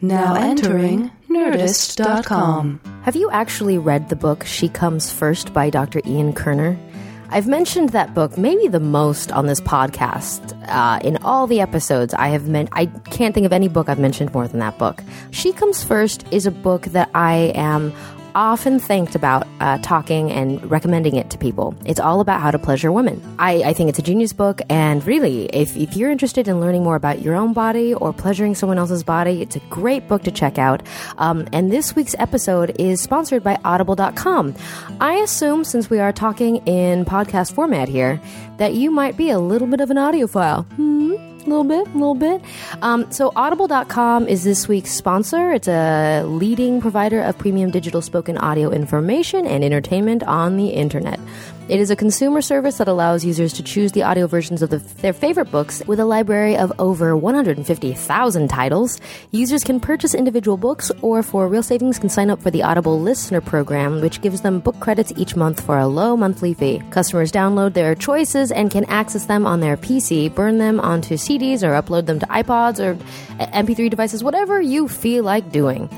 Now entering Nerdist.com. Have you actually read the book She Comes First by Dr. Ian Kerner? I've mentioned that book maybe the most on this podcast. Uh, in all the episodes, I have meant I can't think of any book I've mentioned more than that book. She Comes First is a book that I am often thanked about uh, talking and recommending it to people. It's all about how to pleasure women. I, I think it's a genius book, and really, if, if you're interested in learning more about your own body or pleasuring someone else's body, it's a great book to check out. Um, and this week's episode is sponsored by Audible.com. I assume, since we are talking in podcast format here, that you might be a little bit of an audiophile. Hmm? A little bit, a little bit. Um, so, Audible.com is this week's sponsor. It's a leading provider of premium digital spoken audio information and entertainment on the internet. It is a consumer service that allows users to choose the audio versions of the, their favorite books with a library of over 150,000 titles. Users can purchase individual books or, for real savings, can sign up for the Audible Listener Program, which gives them book credits each month for a low monthly fee. Customers download their choices and can access them on their PC, burn them onto CDs, or upload them to iPods or MP3 devices, whatever you feel like doing.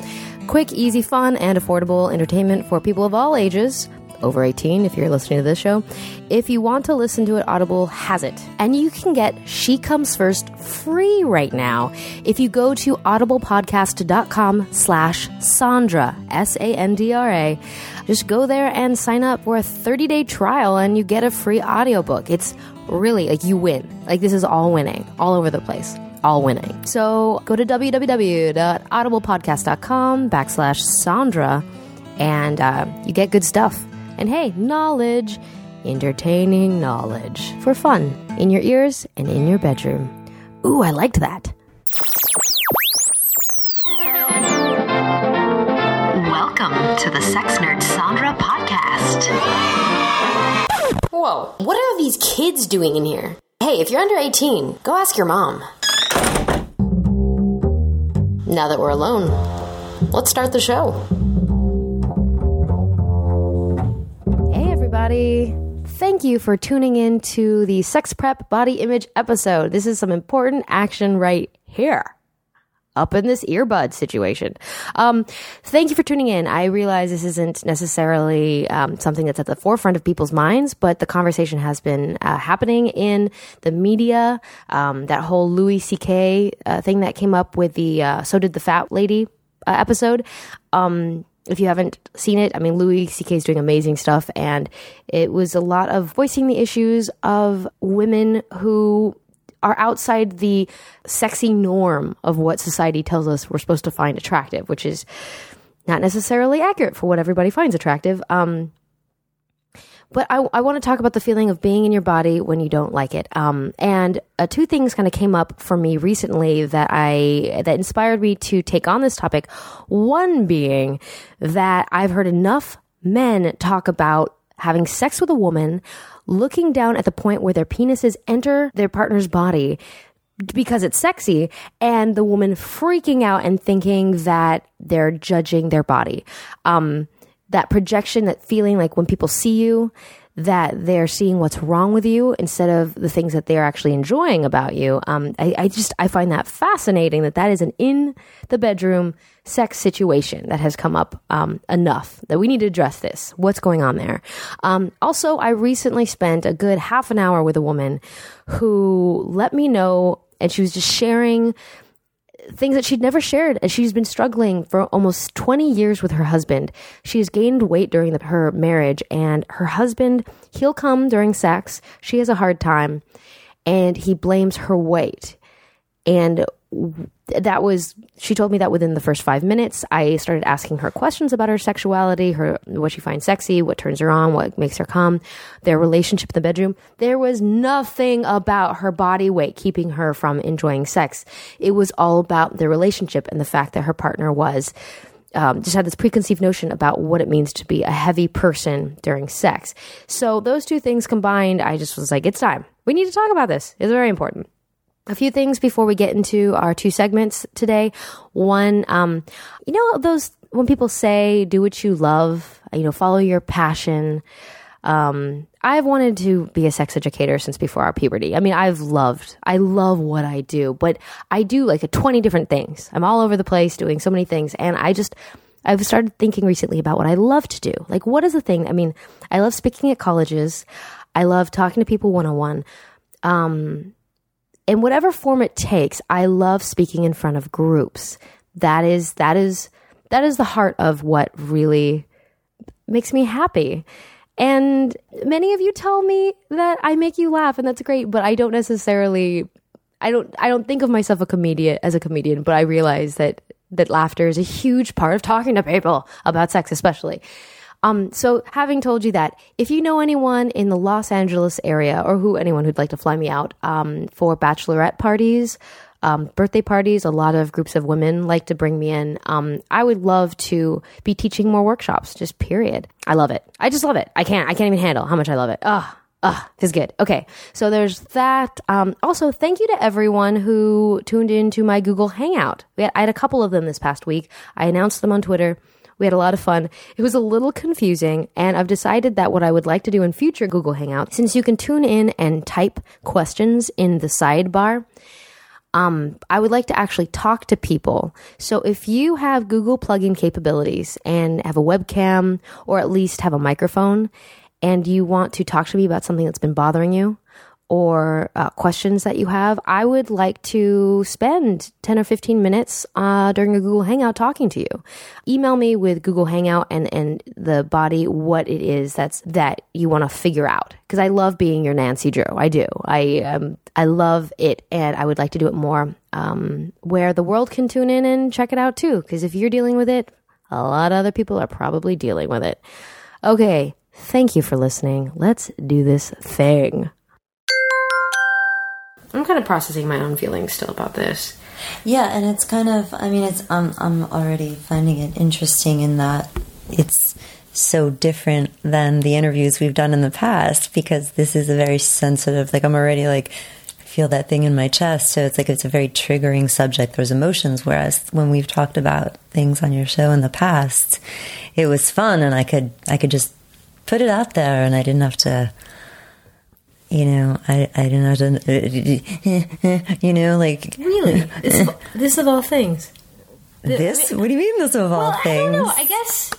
Quick, easy, fun, and affordable entertainment for people of all ages over 18 if you're listening to this show. If you want to listen to it, Audible has it. And you can get She Comes First free right now if you go to audiblepodcast.com slash Sandra, S-A-N-D-R-A. Just go there and sign up for a 30-day trial and you get a free audiobook. It's really, like, you win. Like, this is all winning, all over the place all winning. So go to www.audiblepodcast.com backslash Sandra and uh, you get good stuff. And hey, knowledge, entertaining knowledge for fun in your ears and in your bedroom. Ooh, I liked that. Welcome to the Sex Nerd Sandra podcast. Whoa, what are these kids doing in here? Hey, if you're under 18, go ask your mom. Now that we're alone, let's start the show. Everybody. Thank you for tuning in to the Sex Prep Body Image episode. This is some important action right here. Up in this earbud situation. Um, thank you for tuning in. I realize this isn't necessarily um, something that's at the forefront of people's minds, but the conversation has been uh, happening in the media. Um, that whole Louis C.K. Uh, thing that came up with the uh, "So Did the Fat Lady" uh, episode. Um, if you haven't seen it, I mean, Louis C.K. is doing amazing stuff, and it was a lot of voicing the issues of women who are outside the sexy norm of what society tells us we're supposed to find attractive, which is not necessarily accurate for what everybody finds attractive. Um, but I, I want to talk about the feeling of being in your body when you don't like it. Um, and uh, two things kind of came up for me recently that I that inspired me to take on this topic. One being that I've heard enough men talk about having sex with a woman, looking down at the point where their penises enter their partner's body because it's sexy, and the woman freaking out and thinking that they're judging their body. Um, that projection, that feeling like when people see you, that they're seeing what's wrong with you instead of the things that they're actually enjoying about you. Um, I, I just I find that fascinating that that is an in the bedroom sex situation that has come up um, enough that we need to address this. What's going on there? Um, also, I recently spent a good half an hour with a woman who let me know, and she was just sharing things that she'd never shared and she's been struggling for almost 20 years with her husband. She has gained weight during the, her marriage and her husband he'll come during sex. She has a hard time and he blames her weight and that was she told me that within the first five minutes i started asking her questions about her sexuality her what she finds sexy what turns her on what makes her come their relationship in the bedroom there was nothing about her body weight keeping her from enjoying sex it was all about the relationship and the fact that her partner was um, just had this preconceived notion about what it means to be a heavy person during sex. So those two things combined, I just was like, it's time. We need to talk about this. It's very important. A few things before we get into our two segments today. One, um, you know, those when people say, do what you love, you know, follow your passion. Um, I've wanted to be a sex educator since before our puberty. I mean, I've loved, I love what I do, but I do like a 20 different things. I'm all over the place doing so many things. And I just, I've started thinking recently about what I love to do. Like, what is the thing? I mean, I love speaking at colleges. I love talking to people one on one. In whatever form it takes, I love speaking in front of groups. That is, that is, that is the heart of what really makes me happy. And many of you tell me that I make you laugh and that's great, but I don't necessarily I don't I don't think of myself a comedian as a comedian, but I realize that that laughter is a huge part of talking to people about sex especially. Um, so having told you that, if you know anyone in the Los Angeles area or who anyone who'd like to fly me out um, for bachelorette parties, um, birthday parties, a lot of groups of women like to bring me in. Um, I would love to be teaching more workshops. Just period. I love it. I just love it. I can't. I can't even handle how much I love it. Ugh. Ugh, it's good. Okay, so there's that. Um, also, thank you to everyone who tuned into my Google Hangout. Had, I had a couple of them this past week. I announced them on Twitter. We had a lot of fun. It was a little confusing, and I've decided that what I would like to do in future Google Hangouts, since you can tune in and type questions in the sidebar, um, I would like to actually talk to people. So if you have Google plugin capabilities and have a webcam or at least have a microphone and you want to talk to me about something that's been bothering you, or uh, questions that you have, I would like to spend 10 or 15 minutes uh, during a Google Hangout talking to you. Email me with Google Hangout and, and the body what it is that's that you want to figure out. Because I love being your Nancy Drew. I do. I um, I love it, and I would like to do it more um, where the world can tune in and check it out too. Because if you're dealing with it, a lot of other people are probably dealing with it. Okay. Thank you for listening. Let's do this thing. I'm kind of processing my own feelings still about this. Yeah, and it's kind of I mean it's I'm I'm already finding it interesting in that it's so different than the interviews we've done in the past because this is a very sensitive like I'm already like feel that thing in my chest so it's like it's a very triggering subject there's emotions whereas when we've talked about things on your show in the past it was fun and I could I could just put it out there and I didn't have to you know, I, I have to, you know, like. Really? this, of, this of all things. This? What do you mean, this of all well, things? I don't know. I guess.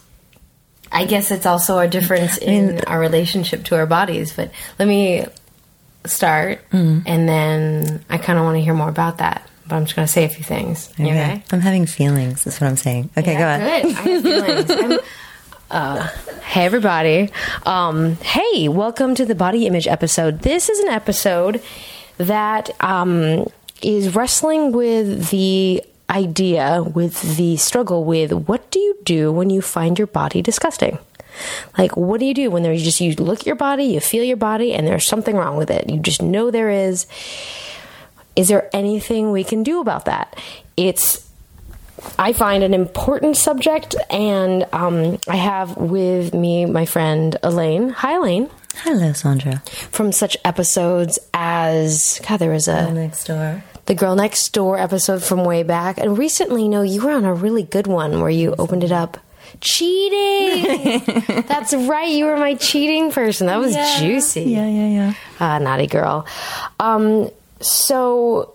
I guess it's also a difference in our relationship to our bodies. But let me start, mm. and then I kind of want to hear more about that. But I'm just going to say a few things. You Okay. I'm having feelings. That's what I'm saying. Okay, Yeah, go on. Good. I have feelings. Uh, hey, everybody. Um, hey, welcome to the body image episode. This is an episode that um, is wrestling with the idea, with the struggle with what do you do when you find your body disgusting? Like, what do you do when there's just you look at your body, you feel your body, and there's something wrong with it? You just know there is. Is there anything we can do about that? It's I find an important subject, and um, I have with me my friend Elaine. Hi, Elaine. Hello, Sandra. From such episodes as God, there was a Next door. the Girl Next Door episode from way back, and recently, no, you were on a really good one where you opened it up. Cheating. That's right. You were my cheating person. That was juicy. Yeah, yeah, yeah. Ah, naughty girl. Um, so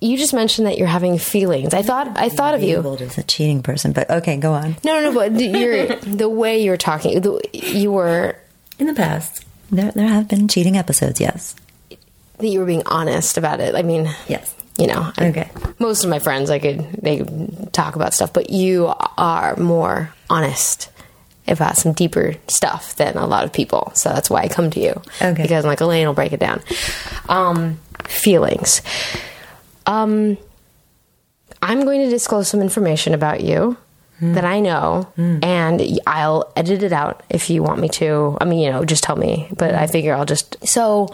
you just mentioned that you're having feelings. I thought I thought of you. As a cheating person, but okay, go on. No, no, no. But you're the way you're talking. The, you were In the past, there there have been cheating episodes. Yes. that you were being honest about it. I mean, Yes. you know. I- Okay. most of my friends, I could they could talk about stuff, but you are more honest about some deeper stuff than a lot of people. So that's why I come to you. Okay. Because I'm like Elaine will break it down. Um, feelings. Um, I'm going to disclose some information about you that I know, and I'll edit it out if you want me to. I mean, you know, just tell me. But I figure I'll just. So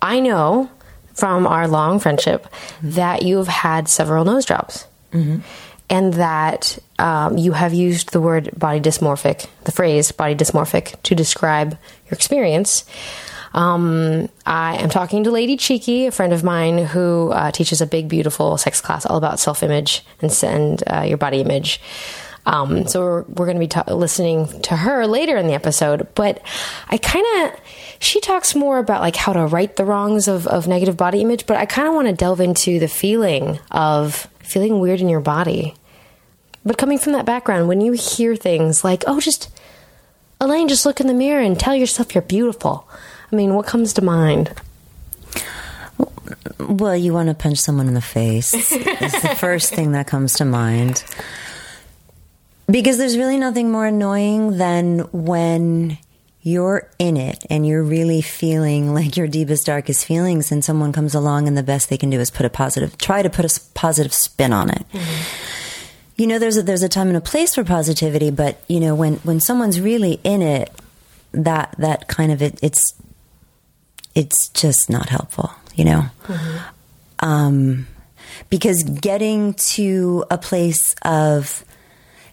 I know from our long friendship that you have had several nose jobs. And that um, you have used the word body dysmorphic, the phrase body dysmorphic, to describe your experience. Um, I am talking to Lady Cheeky, a friend of mine who uh, teaches a big, beautiful sex class all about self image and, and uh, your body image. Um, so we're, we're going to be ta- listening to her later in the episode. But I kind of, she talks more about like how to right the wrongs of, of negative body image. But I kind of want to delve into the feeling of feeling weird in your body. But coming from that background, when you hear things like, oh, just, Elaine, just look in the mirror and tell yourself you're beautiful. I mean, what comes to mind? Well, you want to punch someone in the face. it's the first thing that comes to mind. Because there's really nothing more annoying than when you're in it and you're really feeling like your deepest, darkest feelings, and someone comes along and the best they can do is put a positive, try to put a positive spin on it. Mm-hmm. You know, there's a, there's a time and a place for positivity, but you know, when when someone's really in it, that that kind of it, it's it's just not helpful. You know, um, because getting to a place of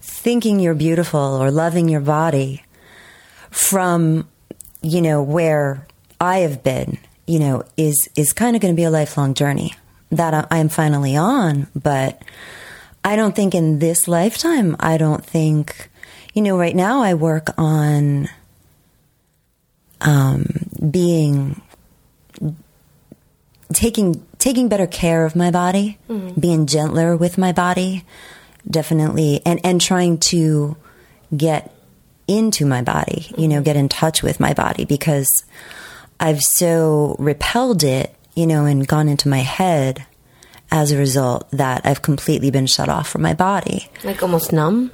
thinking you're beautiful or loving your body from you know where I have been, you know, is is kind of going to be a lifelong journey that I, I am finally on. But I don't think in this lifetime. I don't think, you know, right now I work on um, being taking taking better care of my body, being gentler with my body, definitely, and and trying to get into my body, you know, get in touch with my body because I've so repelled it, you know, and gone into my head as a result that I've completely been shut off from my body. Like almost numb?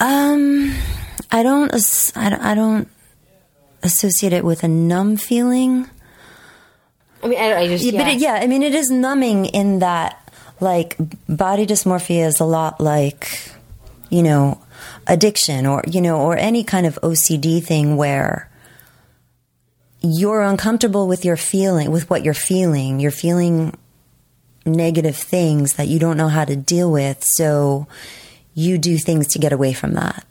Um, I don't, I don't, I don't associate it with a numb feeling. I mean, I, I just, Yeah, But it, yeah, I mean, it is numbing in that, like, body dysmorphia is a lot like, you know, addiction or, you know, or any kind of OCD thing where you're uncomfortable with your feeling, with what you're feeling. You're feeling negative things that you don't know how to deal with. So you do things to get away from that.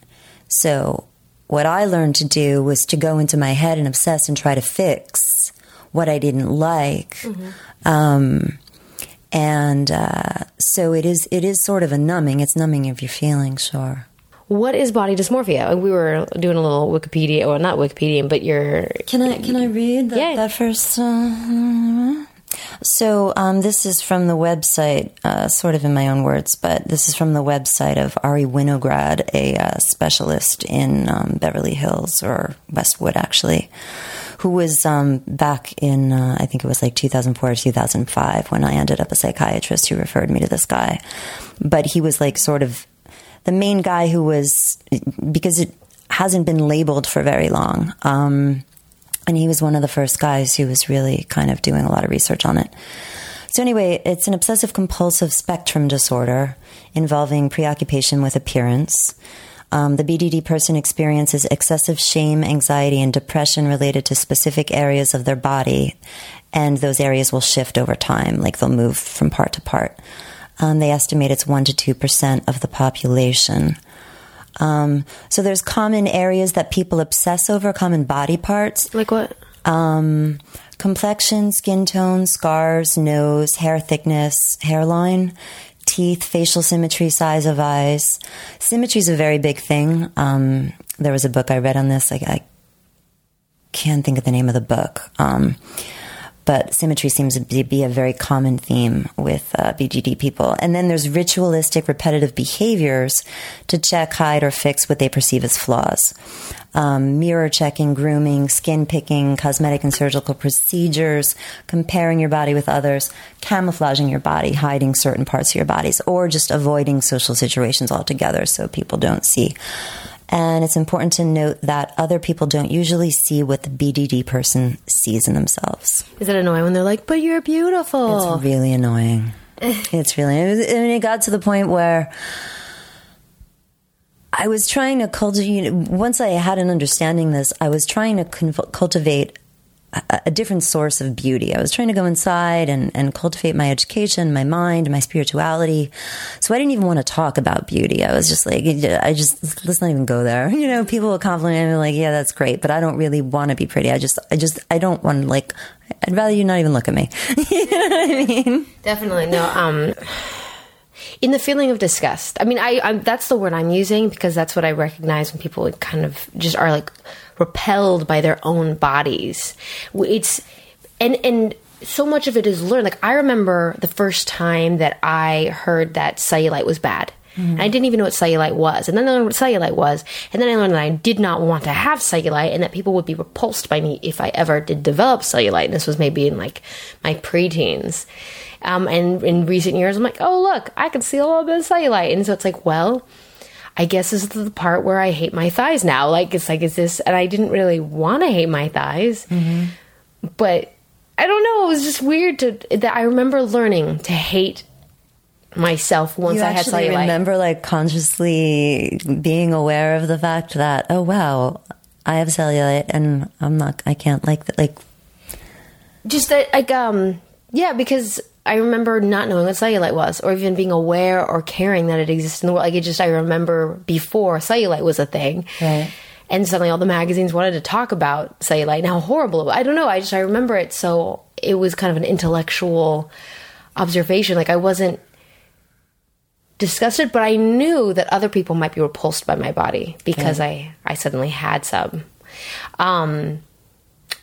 So what I learned to do was to go into my head and obsess and try to fix what I didn't like. Um, and uh, so it is. It is sort of a numbing. It's numbing of your feelings, sure. What is body dysmorphia? We were doing a little Wikipedia, well, not Wikipedia, but your. Can I can I read that, Yeah. that first? Uh, so um, this is from the website, uh, sort of in my own words, but this is from the website of Ari Winograd, a uh, specialist in um, Beverly Hills or Westwood, actually, who was um, back in uh, I think it was like 2004 or 2005 when I ended up a psychiatrist who referred me to this guy, but he was like sort of the main guy who was because it hasn't been labeled for very long. Um, and he was one of the first guys who was really kind of doing a lot of research on it. So, anyway, it's an obsessive compulsive spectrum disorder involving preoccupation with appearance. Um, the BDD person experiences excessive shame, anxiety, and depression related to specific areas of their body, and those areas will shift over time, like they'll move from part to part. Um, they estimate it's 1% to 2% of the population. Um, so there's common areas that people obsess over, common body parts. Like what? Um, complexion, skin tone, scars, nose, hair thickness, hairline, teeth, facial symmetry, size of eyes. Symmetry is a very big thing. Um, there was a book I read on this. Like I can't think of the name of the book. Um, but symmetry seems to be- a very common theme with uh, BDD people. And then there's ritualistic, repetitive behaviors to check, hide, or fix what they perceive as flaws. Um, mirror checking, grooming, skin picking, cosmetic and surgical procedures, comparing your body with others, camouflaging your body, hiding certain parts of your bodies, or just avoiding social situations altogether so people don't see. And it's important to note that other people don't usually see what the BDD person sees in themselves. Is it annoying when they're like, but you're beautiful? It's really annoying. it's really. I mean, it got to the point where I was trying to cultivate. You know, once I had an understanding this, I was trying to conv- cultivate a, different source of beauty. I was trying to go inside and, and cultivate my education, my mind, my spirituality. So I didn't even want to talk about beauty. I was just like, I just let's not even go there. You know, people will compliment me like, yeah, that's great, but I don't really want to be pretty. I just, I just, I don't want to like. I'd rather you not even look at me. you know what I mean? Definitely. No, um, in the feeling of disgust. I mean, I I'm, that's the word I'm using because that's what I recognize when people kind of just are like repelled by their own bodies. It's and and so much of it is learned. Like I remember the first time that I heard that cellulite was bad. And I didn't even know what cellulite was. And then I learned what cellulite was. And then I learned that I did not want to have cellulite and that people would be repulsed by me if I ever did develop cellulite. And this was maybe in like my preteens. Um, and in recent years, I'm like, oh, look, I can see a little bit of cellulite. And so it's like, well, I guess this is the part where I hate my thighs now. Like, it's like, is this, and I didn't really want to hate my thighs, but I don't know. It was just weird to, that I remember learning to hate myself once You I had cellulite. remember like consciously being aware of the fact that oh wow, I have cellulite and I'm not I can't like that like just that like um yeah because i remember not knowing what cellulite was or even being aware or caring that it existed in the world. Like it just i remember before cellulite was a thing. Right. and suddenly all the magazines wanted to talk about cellulite. And how horrible. It was. i don't know. I just i remember it. So it was kind of an intellectual observation. Like i wasn't disgusted but i knew that other people might be repulsed by my body because i i suddenly had some. Um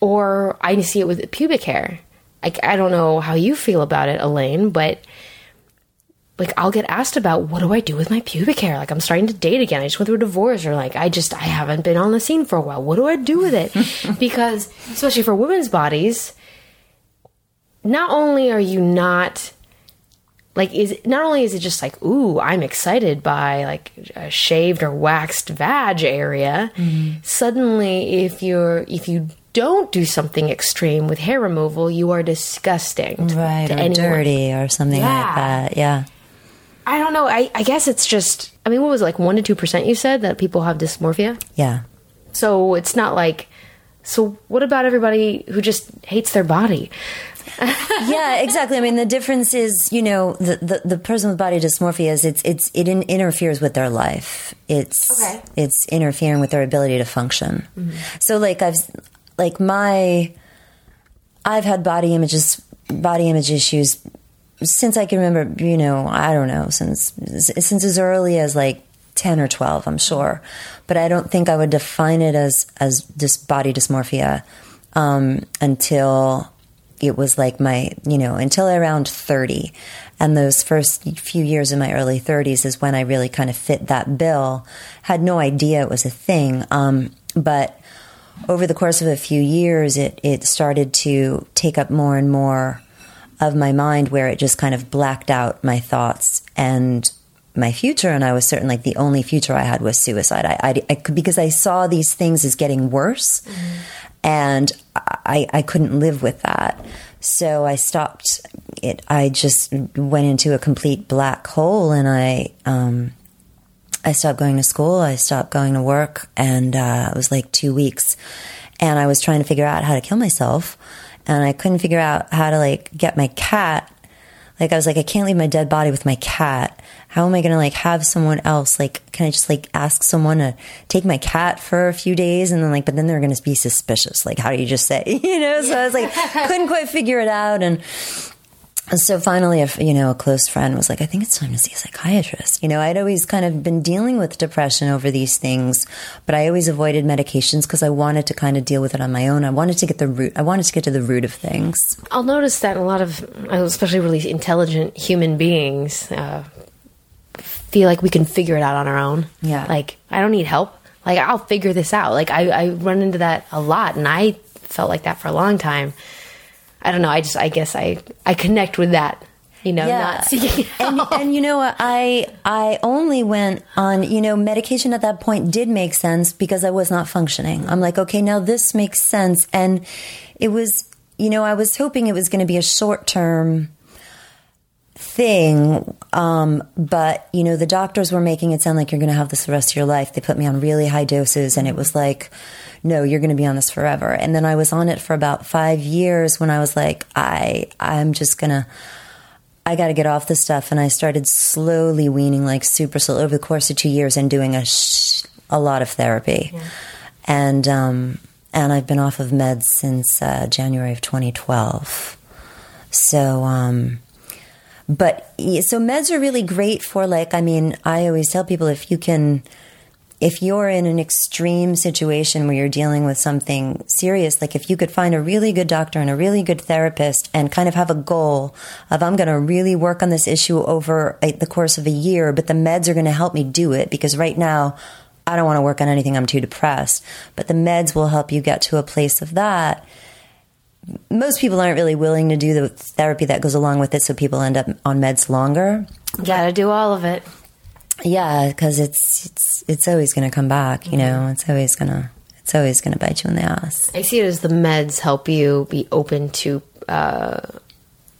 or I see it with pubic hair. Like I don't know how you feel about it, Elaine, but like I'll get asked about what do I do with my pubic hair? Like I'm starting to date again. I just went through a divorce, or like I just I haven't been on the scene for a while. What do I do with it? because especially for women's bodies, not only are you not like is not only is it just like ooh i'm excited by like a shaved or waxed vag area mm-hmm. suddenly if you're if you don't do something extreme with hair removal you are disgusting to- right to or anyone. dirty or something Yeah. like that. Yeah. i don't know I, I guess it's just i mean what was it, like 1 to 2% you said that people have dysmorphia Yeah. so it's not like so what about everybody who just hates their body yeah, exactly. I mean, the difference is, you know, the, the, the person with body dysmorphia is it's it's it in, interferes with their life. It's Okay. it's interfering with their ability to function. Mm-hmm. So, like I've like my I've had body images, body image issues since I can remember. You know, I don't know since since as early as like ten or twelve. I'm sure, but I don't think I would define it as as this body dysmorphia um, until it was like my you know until around 30 and those first few years in my early 30s is when i really kind of fit that bill had no idea it was a thing um, but over the course of a few years it, it started to take up more and more of my mind where it just kind of blacked out my thoughts and my future. And i was certain like the only future i had was suicide. I, I, I because i saw these things as getting worse and I, I couldn't live with that. So i stopped it. I just went into a complete black hole and i um, I stopped going to school. I stopped going to work, and uh, it was like two weeks. And I was trying to figure out how to kill myself, and I couldn't figure out how to like get my cat. Like I was like, I can't leave my dead body with my cat. How am I gonna like have someone else? Like, can I just like ask someone to take my cat for a few days, and then like, but then they're gonna be suspicious. Like, how do you just say, you know? So I was like, couldn't quite figure it out, and and so finally, if you know, a close friend was like, "I think it's time to see a psychiatrist." You know, I'd always kind of been dealing with depression over these things, but I always avoided medications because I wanted to kind of deal with it on my own. I wanted to get the root. I wanted to get to the root of things. I'll notice that a lot of, especially really intelligent human beings, uh, feel like we can figure it out on our own. Yeah. Like, I don't need help. Like, I'll figure this out. Like, I, I run into that a lot, and I felt like that for a long time. I don't know. I just, I guess I, I connect with that, you know, not seeking and, and you know? I I only went on you know medication at that point did make sense because I was not functioning. I'm like, okay, now this makes sense, and it was you know I was hoping it was going to be a short term thing, um, but you know the doctors were making it sound like you're going to have this the rest of your life. They put me on really high doses, and it was like. No, you're going to be on this forever. And then I was on it for about five years when I was like, I, I'm just going to, I got to get off this stuff. And I started slowly weaning, like super slow, over the course of two years, and doing a sh- a lot of therapy. And um, and I've been off of meds since uh, January of 2012. So, um, but so meds are really great for like i mean i always tell people if you can if you're in an extreme situation where you're dealing with something serious like if you could find a really good doctor and a really good therapist and kind of have a goal of i'm going to really work on this issue over a, the course of a year but the meds are going to help me do it because right now i don't want to work on anything i'm too depressed. But the meds will help you get to a place of that most people aren't really willing to do the therapy that goes along with it, so people end up on meds longer. Gotta do all of it. Yeah, because it's it's it's always going to come back. You know, it's always gonna it's always to bite you in the ass. I see it as the meds help you be open to uh,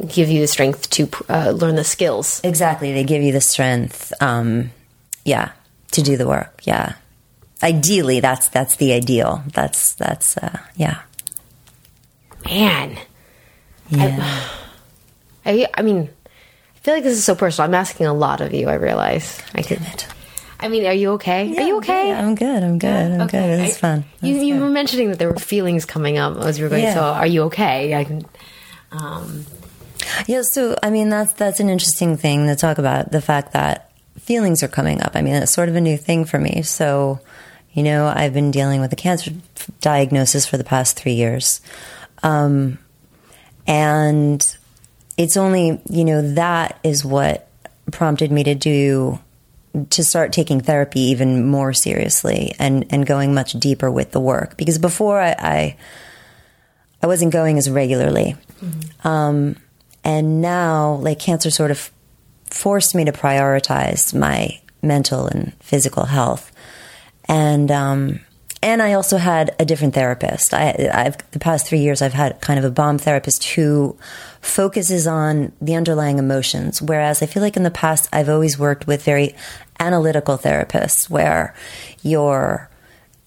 give you the strength to uh, learn the skills. Exactly, they give you the strength. Um, yeah, to do the work. Yeah, ideally, that's that's the ideal. That's that's uh, yeah. Man, Yeah. I, I mean, I feel like this is so personal. I'm asking a lot of you. I realize. I could. I mean, are you okay? are you okay? Yeah, I'm good. I'm good. I'm good. It's I- fun. You, It's you were mentioning that there were feelings coming up as you were going. Yeah. So, are you okay? I can. Um, Yeah, so I mean that's that's an interesting thing to talk about the fact that feelings are coming up. I mean, it's sort of a new thing for me. So, you know, I've been dealing with a cancer diagnosis for the past three years, um, and it's only you know that is what prompted me to do to start taking therapy even more seriously and and going much deeper with the work because before I, I I wasn't going as regularly. Um, and now, like, cancer sort of forced me to prioritize my mental and physical health. And, um, and I also had a different therapist. I, I've, the past three years, I've had kind of a bomb therapist who focuses on the underlying emotions. Whereas I feel like in the past, I've always worked with very analytical therapists where you're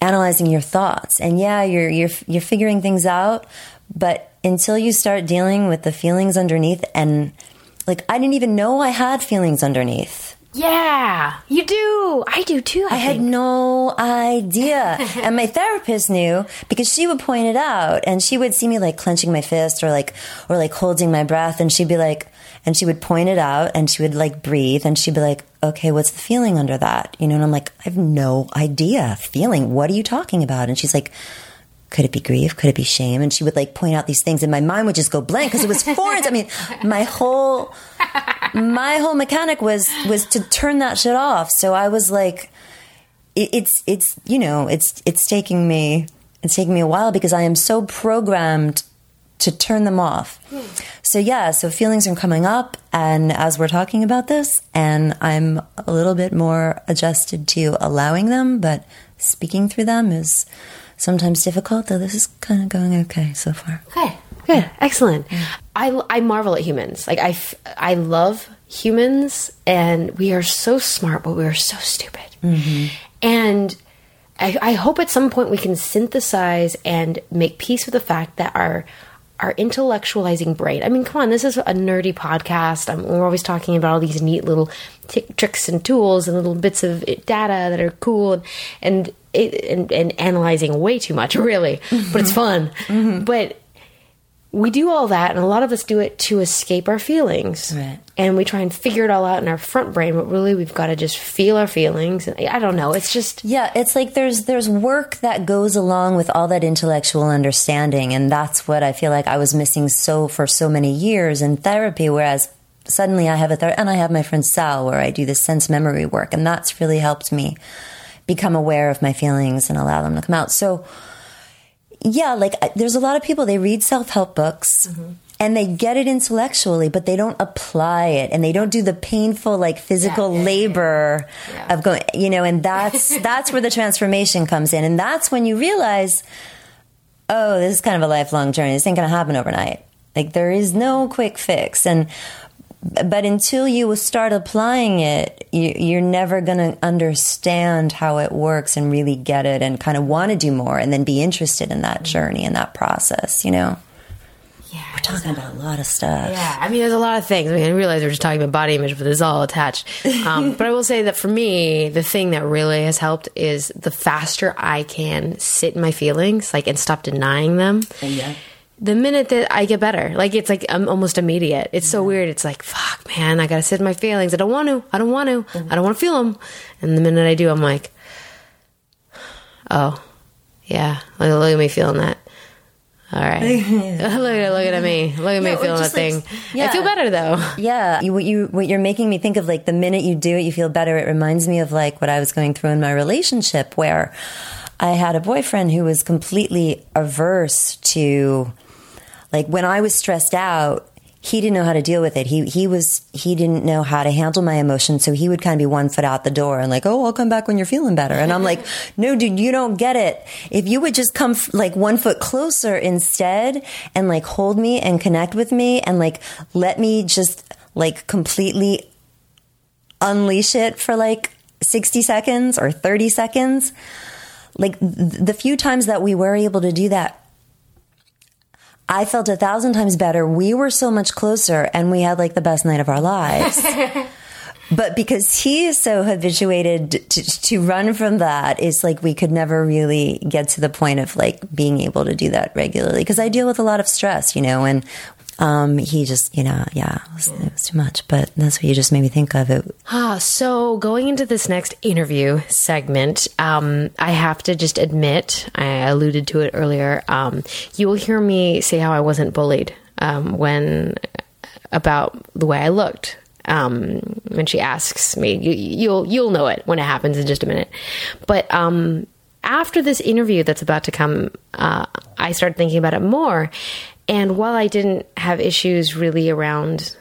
analyzing your thoughts and yeah you're you're you're figuring things out but until you start dealing with the feelings underneath and like I didn't even know I had feelings underneath yeah, you do. I do too. I, I had no idea. and my therapist knew because she would point it out and she would see me like clenching my fist or like or like holding my breath and she'd be like and she would point it out and she would like breathe and she'd be like, "Okay, what's the feeling under that?" You know, and I'm like, "I have no idea. Feeling? What are you talking about?" And she's like, could it be grief? Could it be shame? And she would like point out these things, and my mind would just go blank because it was foreign. I mean, my whole my whole mechanic was was to turn that shit off. So I was like, it, it's it's you know it's it's taking me it's taking me a while because I am so programmed to turn them off. So yeah, so feelings are coming up, and as we're talking about this, and I'm a little bit more adjusted to allowing them, but speaking through them is sometimes difficult. Though this is kind of going okay so far. Okay, good, excellent. I, I marvel at humans. Like I, f- I love humans, and we are so smart, but we are so stupid. Mm-hmm. And I, I hope at some point we can synthesize and make peace with the fact that our our intellectualizing brain. I mean, come on, this is a nerdy podcast. Um we're always talking about all these neat little t- tricks and tools and little bits of data that are cool and and, it, and and analyzing way too much, really. But it's mm-hmm. fun. Mm-hmm. But we do all that, and a lot of us do it to escape our feelings. Right. And we try and figure it all out in our front brain, but really we've got to just feel our feelings. And I don't know. It's just Yeah, it's like there's there's work that goes along with all that intellectual understanding, and that's what I feel like I was missing so for so many years in therapy. Whereas suddenly I have a ther- and I have my friend Sal where I do this sense memory work, and that's really helped me become aware of my feelings and allow them to come out. So yeah, like uh, there's a lot of people they read self help books. Mm-hmm. And they get it intellectually, but they don't apply it, and they don't do the painful, like physical labor of going, you know. And that's that's where the transformation comes in, and that's when you realize, oh, this is kind of a lifelong journey. This ain't going to happen overnight. Like there is no quick fix, and but until you start applying it, you, you're never going to understand how it works and really get it, and kind of want to do more, and then be interested in that journey and that process. You know, yeah. we're talking about a lot of stuff. Yeah, I mean, there's a lot of things. I mean, I realize we're just talking about body image, but it's all attached. Um, but I will say that for me, the thing that really has helped is the faster I can sit in my feelings, like, and stop denying them. Yeah. The minute that I get better, like it's like I'm almost immediate. It's so weird. It's like, fuck, man, I gotta sit in my feelings. I don't want to. I don't want to. Mm-hmm. I don't want to feel them. And the minute I do, I'm like, oh, yeah. Look, look at me feeling that. All right. look at look at me. Look at me Yeah, or feeling that like, thing. I feel better though. Yeah, you, what you what you're making me think of like the minute you do it, you feel better. It reminds me of like what I was going through in my relationship, where I had a boyfriend who was completely averse to like when I was stressed out. He didn't know how to deal with it. He he was he didn't know how to handle my emotions, so he would kind of be one foot out the door and like, oh, I'll come back when you're feeling better. And I'm like, no, dude, you don't get it. If you would just come f- like one foot closer instead and like hold me and connect with me and like let me just like completely unleash it for like 60 seconds or 30 seconds. Like th- the few times that we were able to do that, I felt a thousand times better. We were so much closer and we had like the best night of our lives. but because he is so habituated to, to run from that, it's like we could never really get to the point of like being able to do that regularly. Because I deal with a lot of stress, you know, and um, he just, you know, yeah, it was, it was too much. But that's what you just made me think of. It Ah, so going into this next interview segment, um, I have to just admit, I alluded to it earlier. Um, you will hear me say how I wasn't bullied um, when about the way I looked. Um, when she asks me, you, you'll you'll know it when it happens in just a minute. But um, after this interview that's about to come, uh, I started thinking about it more. And while I didn't have issues really around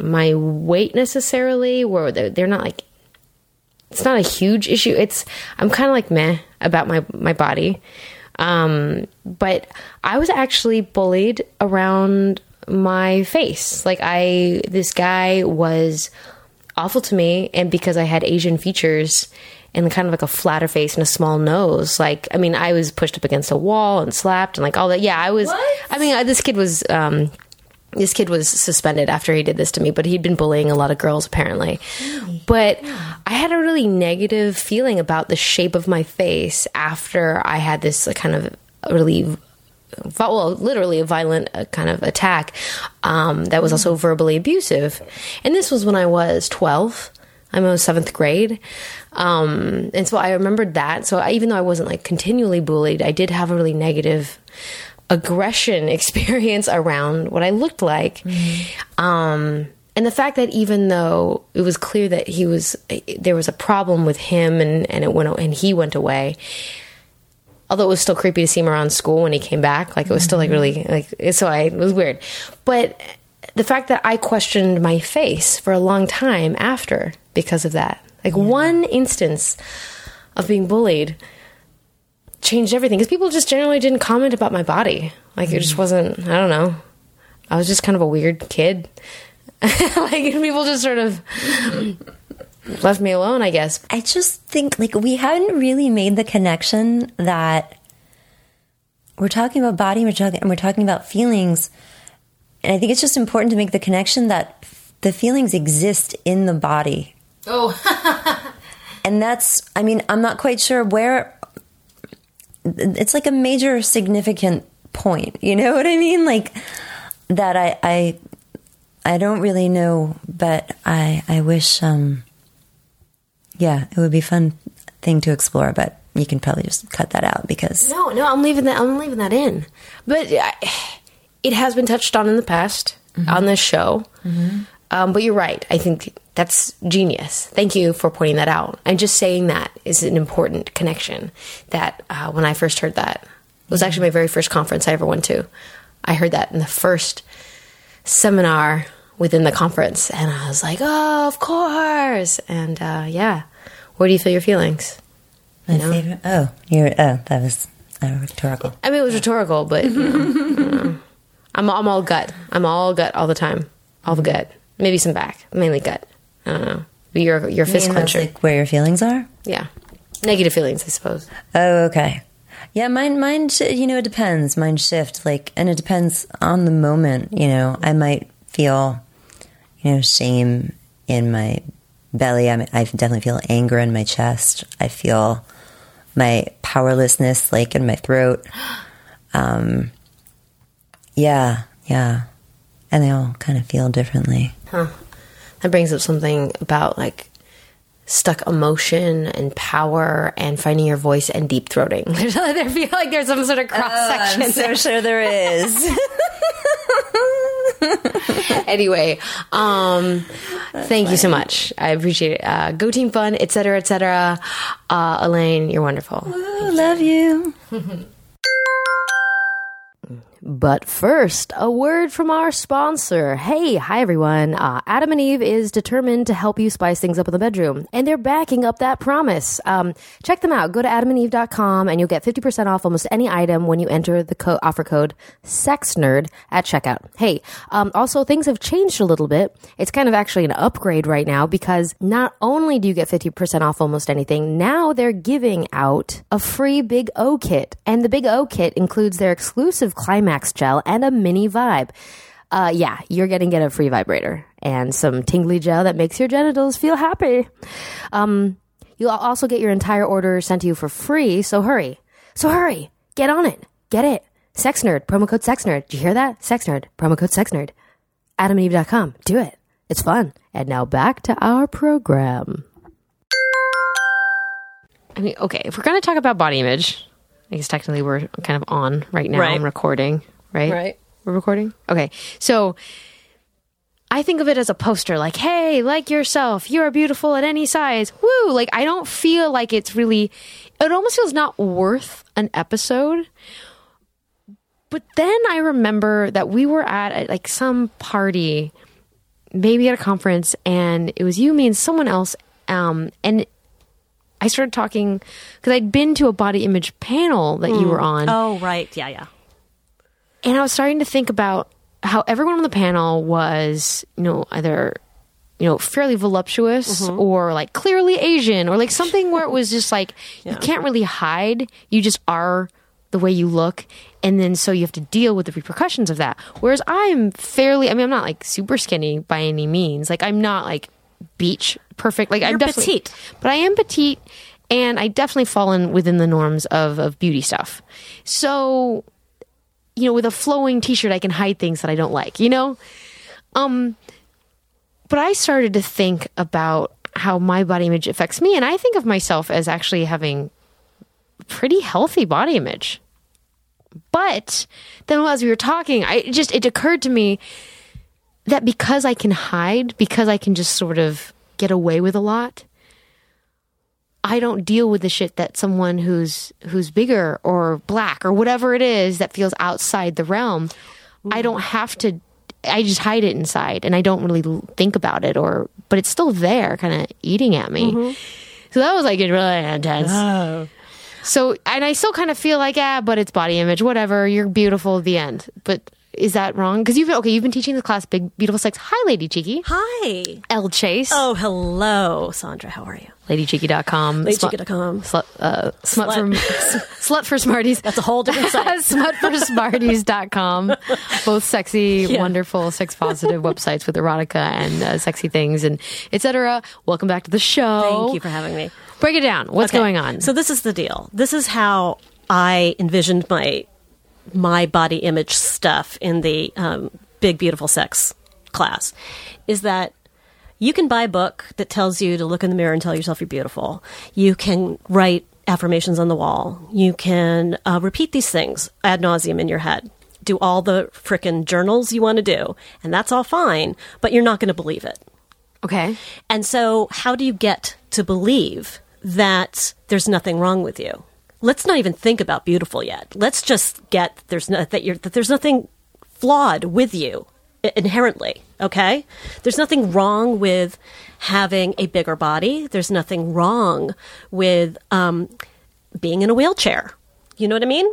my weight necessarily, where they're, they're not like it's not a huge issue. It's I'm kind of like meh about my my body, um, but I was actually bullied around my face. Like I, this guy was awful to me, and because I had Asian features and kind of like a flatter face and a small nose, like I mean, I was pushed up against a wall and slapped and like all that. Yeah, I was. I mean, I, this kid was. Um, this kid was suspended after he did this to me, but he'd been bullying a lot of girls apparently. But I had a really negative feeling about the shape of my face after I had this uh, kind of really well, literally a violent uh, kind of attack um, that was also verbally abusive. And this was when I was 12. I'm in seventh grade. Um, and so I remembered that. So I, even though I wasn't like continually bullied, I did have a really negative aggression experience around what I looked like. Um, and the fact that even though it was clear that he was, there was a problem with him and, and it went, and he went away, although it was still creepy to see him around school when he came back like it was still like really like so i it was weird but the fact that i questioned my face for a long time after because of that. Like one instance of being bullied changed everything because people just generally didn't comment about my body. Like it just mm. wasn't i don't know. I was just kind of a weird kid. Like people just sort of left me alone i guess. I just think like we haven't really made the connection that we're talking about body, we're talking, and we're talking about feelings, and I think it's just important to make the connection that the feelings exist in the body. Oh and that's i mean i'm not quite sure where it's like a major significant point you know what i mean like that i i i don't really know but i i wish um yeah it would be a fun thing to explore but you can probably just cut that out because No, no, I'm leaving that. I'm leaving that in. But I, it has been touched on in the past mm-hmm. on this show. Mm-hmm. Um, but you're right. I think that's genius. Thank you for pointing that out. And just saying that is an important connection. That uh, when I first heard that, it was actually my very first conference I ever went to. I heard that in the first seminar within the conference, and I was like, "Oh, of course!" And uh, yeah, where do you feel your feelings? my favorite oh you're oh that was uh, rhetorical I mean, it was rhetorical, but you know, you know. I'm I'm all gut. I'm all gut all the time, all the gut. Maybe some back, mainly gut. I don't know. But you're you're fist You mean clencher. like where your feelings are yeah, negative feelings, I suppose. Oh, okay. Yeah, mine, mine, sh- you know, it depends. Mine shift, like, and it depends on the moment, you know. I might feel, you know, shame in my belly. I, mean, I definitely feel anger in my chest. I feel my powerlessness, like, in my throat. Um, Yeah, yeah. And they all kind of feel differently. That brings up something about like stuck emotion and power and finding your voice and deep throating. I feel like there's some sort of cross section. I'm so sure there is. anyway, um, thank you so much. I appreciate it. Uh, go team fun, etc., etc. Uh, Elaine, you're wonderful. I love you. But first, a word from our sponsor. Hey, hi everyone. Uh, Adam and Eve is determined to help you spice things up in the bedroom, and they're backing up that promise. Um, check them out. Go to adamandeve.com and you'll get 50% off almost any item when you enter the co- offer code SEXNERD at checkout. Hey, um, also things have changed a little bit. It's kind of actually an upgrade right now because not only do you get 50% off almost anything, now they're giving out a free Big O kit. And the Big O kit includes their exclusive Climax gel and a mini vibe. Uh, yeah, you're to get a free vibrator and some tingly gel that makes your genitals feel happy. Um, you'll also get your entire order sent to you for free, so hurry. So hurry. Get on it. Get it. Sex Nerd. Promo code Sex Nerd. Did you hear that? Sex Nerd. Promo code Sex Nerd. AdamandEve.com. Do it. It's fun. And now back to our program. I mean, okay, if we're going to talk about body image, I guess technically we're kind of on right now Right. and recording, right? Right. We're recording? Okay. So I think of it as a poster like, hey, like yourself. You are beautiful at any size. Woo. Like, I don't feel like it's really, it almost feels not worth an episode. But then I remember that we were at like some party, maybe at a conference, and it was you, me, and someone else. Um, and I started talking because I'd been to a body image panel that you hmm. were on. Oh, right. Yeah, yeah. And I was starting to think about how everyone on the panel was, you know, either, you know, fairly voluptuous mm-hmm. or like clearly Asian or like something where it was just like, you can't really hide. You just are the way you look. And then so you have to deal with the repercussions of that. Whereas I'm fairly, I mean, I'm not like super skinny by any means. Like, I'm not like beach perfect. Like, I'm definitely, petite. but I am petite and I definitely fall in within the norms of, of beauty stuff. So, you know, with a flowing t-shirt, I can hide things that I don't like, you know? Um, but I started to think about how my body image affects me. And I think of myself as actually having pretty healthy body image. But then as we were talking, I just, it occurred to me that because I can hide, because I can just sort of get away with a lot, I don't deal with the shit that someone who's who's bigger or black or whatever it is that feels outside the realm. I don't have to. I just hide it inside, and I don't really think about it, or but it's still there, kind of eating at me. So that was like a really intense. So and I still kind of feel like ah, but it's body image, whatever. You're beautiful at the end, but. Is that wrong? Because you've been okay. You've been teaching the class, big beautiful sex. Hi, Lady Cheeky. Hi. Elle Chase. Oh, hello, Sandra. How are you? LadyCheeky.com. LadyCheeky.com. Slut, uh, smut Slut. for slut for smarties. That's a whole different site. smutforsmarties.com. Both sexy, wonderful, sex positive websites with erotica and uh, sexy things and etc. Welcome back to the show. Thank you for having me. Break it down. What's Okay. going on? So this is the deal. This is how I envisioned my my body image stuff in the um, big beautiful sex class. Is that you can buy a book that tells you to look in the mirror and tell yourself you're beautiful. You can write affirmations on the wall. You can uh, repeat these things ad nauseum in your head. Do all the frickin' journals you want to do, and that's all fine. But you're not going to believe it. okay. And so, how do you get to believe that there's nothing wrong with you? Let's not even think about beautiful yet. Let's just get that there's no, that you're that there's nothing flawed with you inherently. Okay, there's nothing wrong with having a bigger body. There's nothing wrong with um, being in a wheelchair. You know what I mean?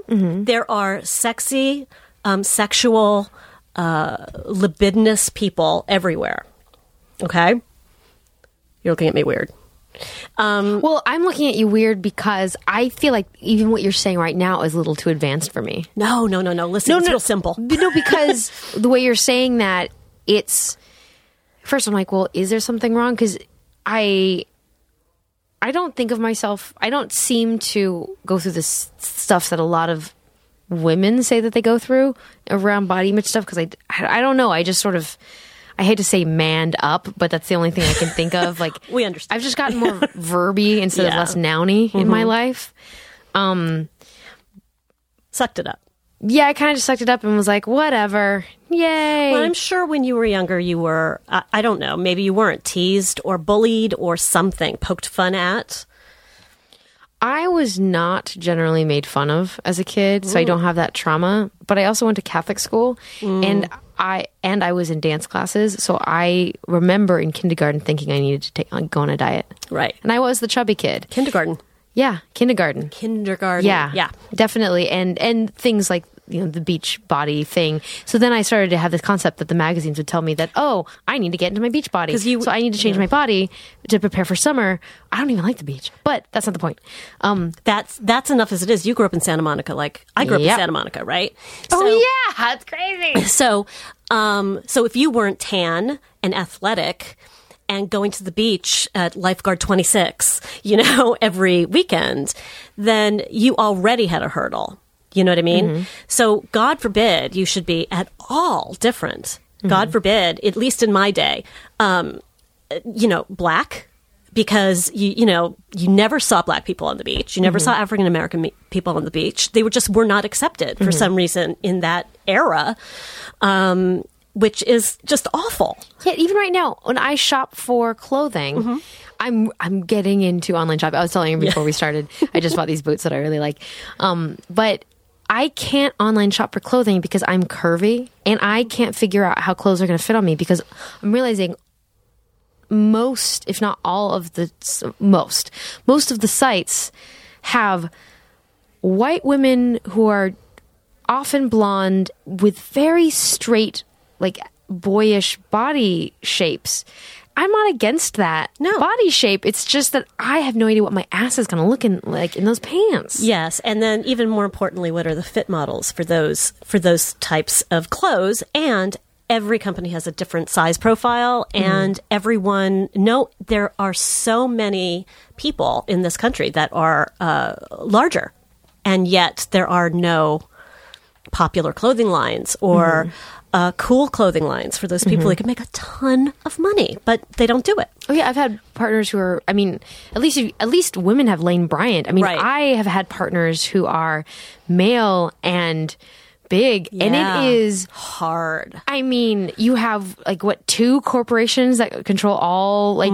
There are sexy, um, sexual, uh, libidinous people everywhere. Okay, you're looking at me weird. Um, Well, I'm looking at you weird because I feel like even what you're saying right now is a little too advanced for me. no, no, no, no. Listen, no, it's real simple. No, because the way you're saying that, it's first I'm like, well, is there something wrong? Because I, I don't think of myself. I don't seem to go through this stuff that a lot of women say that they go through around body image stuff because I, I don't know. I just sort of. I hate to say manned up, but that's the only thing I can think of. Like We understand. I've just gotten more verby instead of less nouny in my mm-hmm. life. Um, Sucked it up. Yeah, I kind of just sucked it up and was like, whatever, yay. Well, I'm sure when you were younger, you were, I, I don't know, maybe you weren't teased or bullied or something, poked fun at. I was not generally made fun of as a kid, so I mm. don't have that trauma. But I also went to Catholic school, and mm. I and I was in dance classes. So I remember in kindergarten thinking I needed to take, go on a diet, Right. and I was the chubby kid. Kindergarten. Yeah, kindergarten. Kindergarten. Yeah, Yeah. definitely, and and things like you know the beach body thing. So then I started to have this concept that the magazines would tell me that oh, I need to get into my beach body you- so I need to change my body to prepare for summer. I don't even like the beach, but that's not the point. Um, That's that's enough as it is. You grew up in Santa Monica, like I grew up in Santa Monica, right? oh yeah, that's crazy. So, um, so if you weren't tan and athletic and going to the beach at lifeguard 26, you know, every weekend, then you already had a hurdle. You know what I mean? So God forbid you should be at all different. God forbid, at least in my day, um, you know, black because you you know you never saw black people on the beach. You never saw African American me- people on the beach. They were just were not accepted for some reason in that era, um, which is just awful. Yeah, even right now, when I shop for clothing, I'm I'm getting into online shopping. I was telling you before we started, I just bought these boots that I really like. Um, but I can't online shop for clothing because I'm curvy and I can't figure out how clothes are going to fit on me because I'm realizing most, if not all of the most, most of the sites have white women who are often blonde with very straight, like boyish body shapes. I'm not against that No. body shape. It's just that I have no idea what my ass is going to look in like in those pants. Yes, and then even more importantly, what are the fit models for those for those types of clothes? And every company has a different size profile, and everyone no, there are so many people in this country that are uh, larger, and yet there are no popular clothing lines or. Uh, cool clothing lines for those people who can make a ton of money, but they don't do it. Oh yeah, I've had partners who are. I mean, at least you, at least women have Lane Bryant. I mean, Right. I have had partners who are male and big, and it is. Hard. I mean, you have like what two corporations that control all like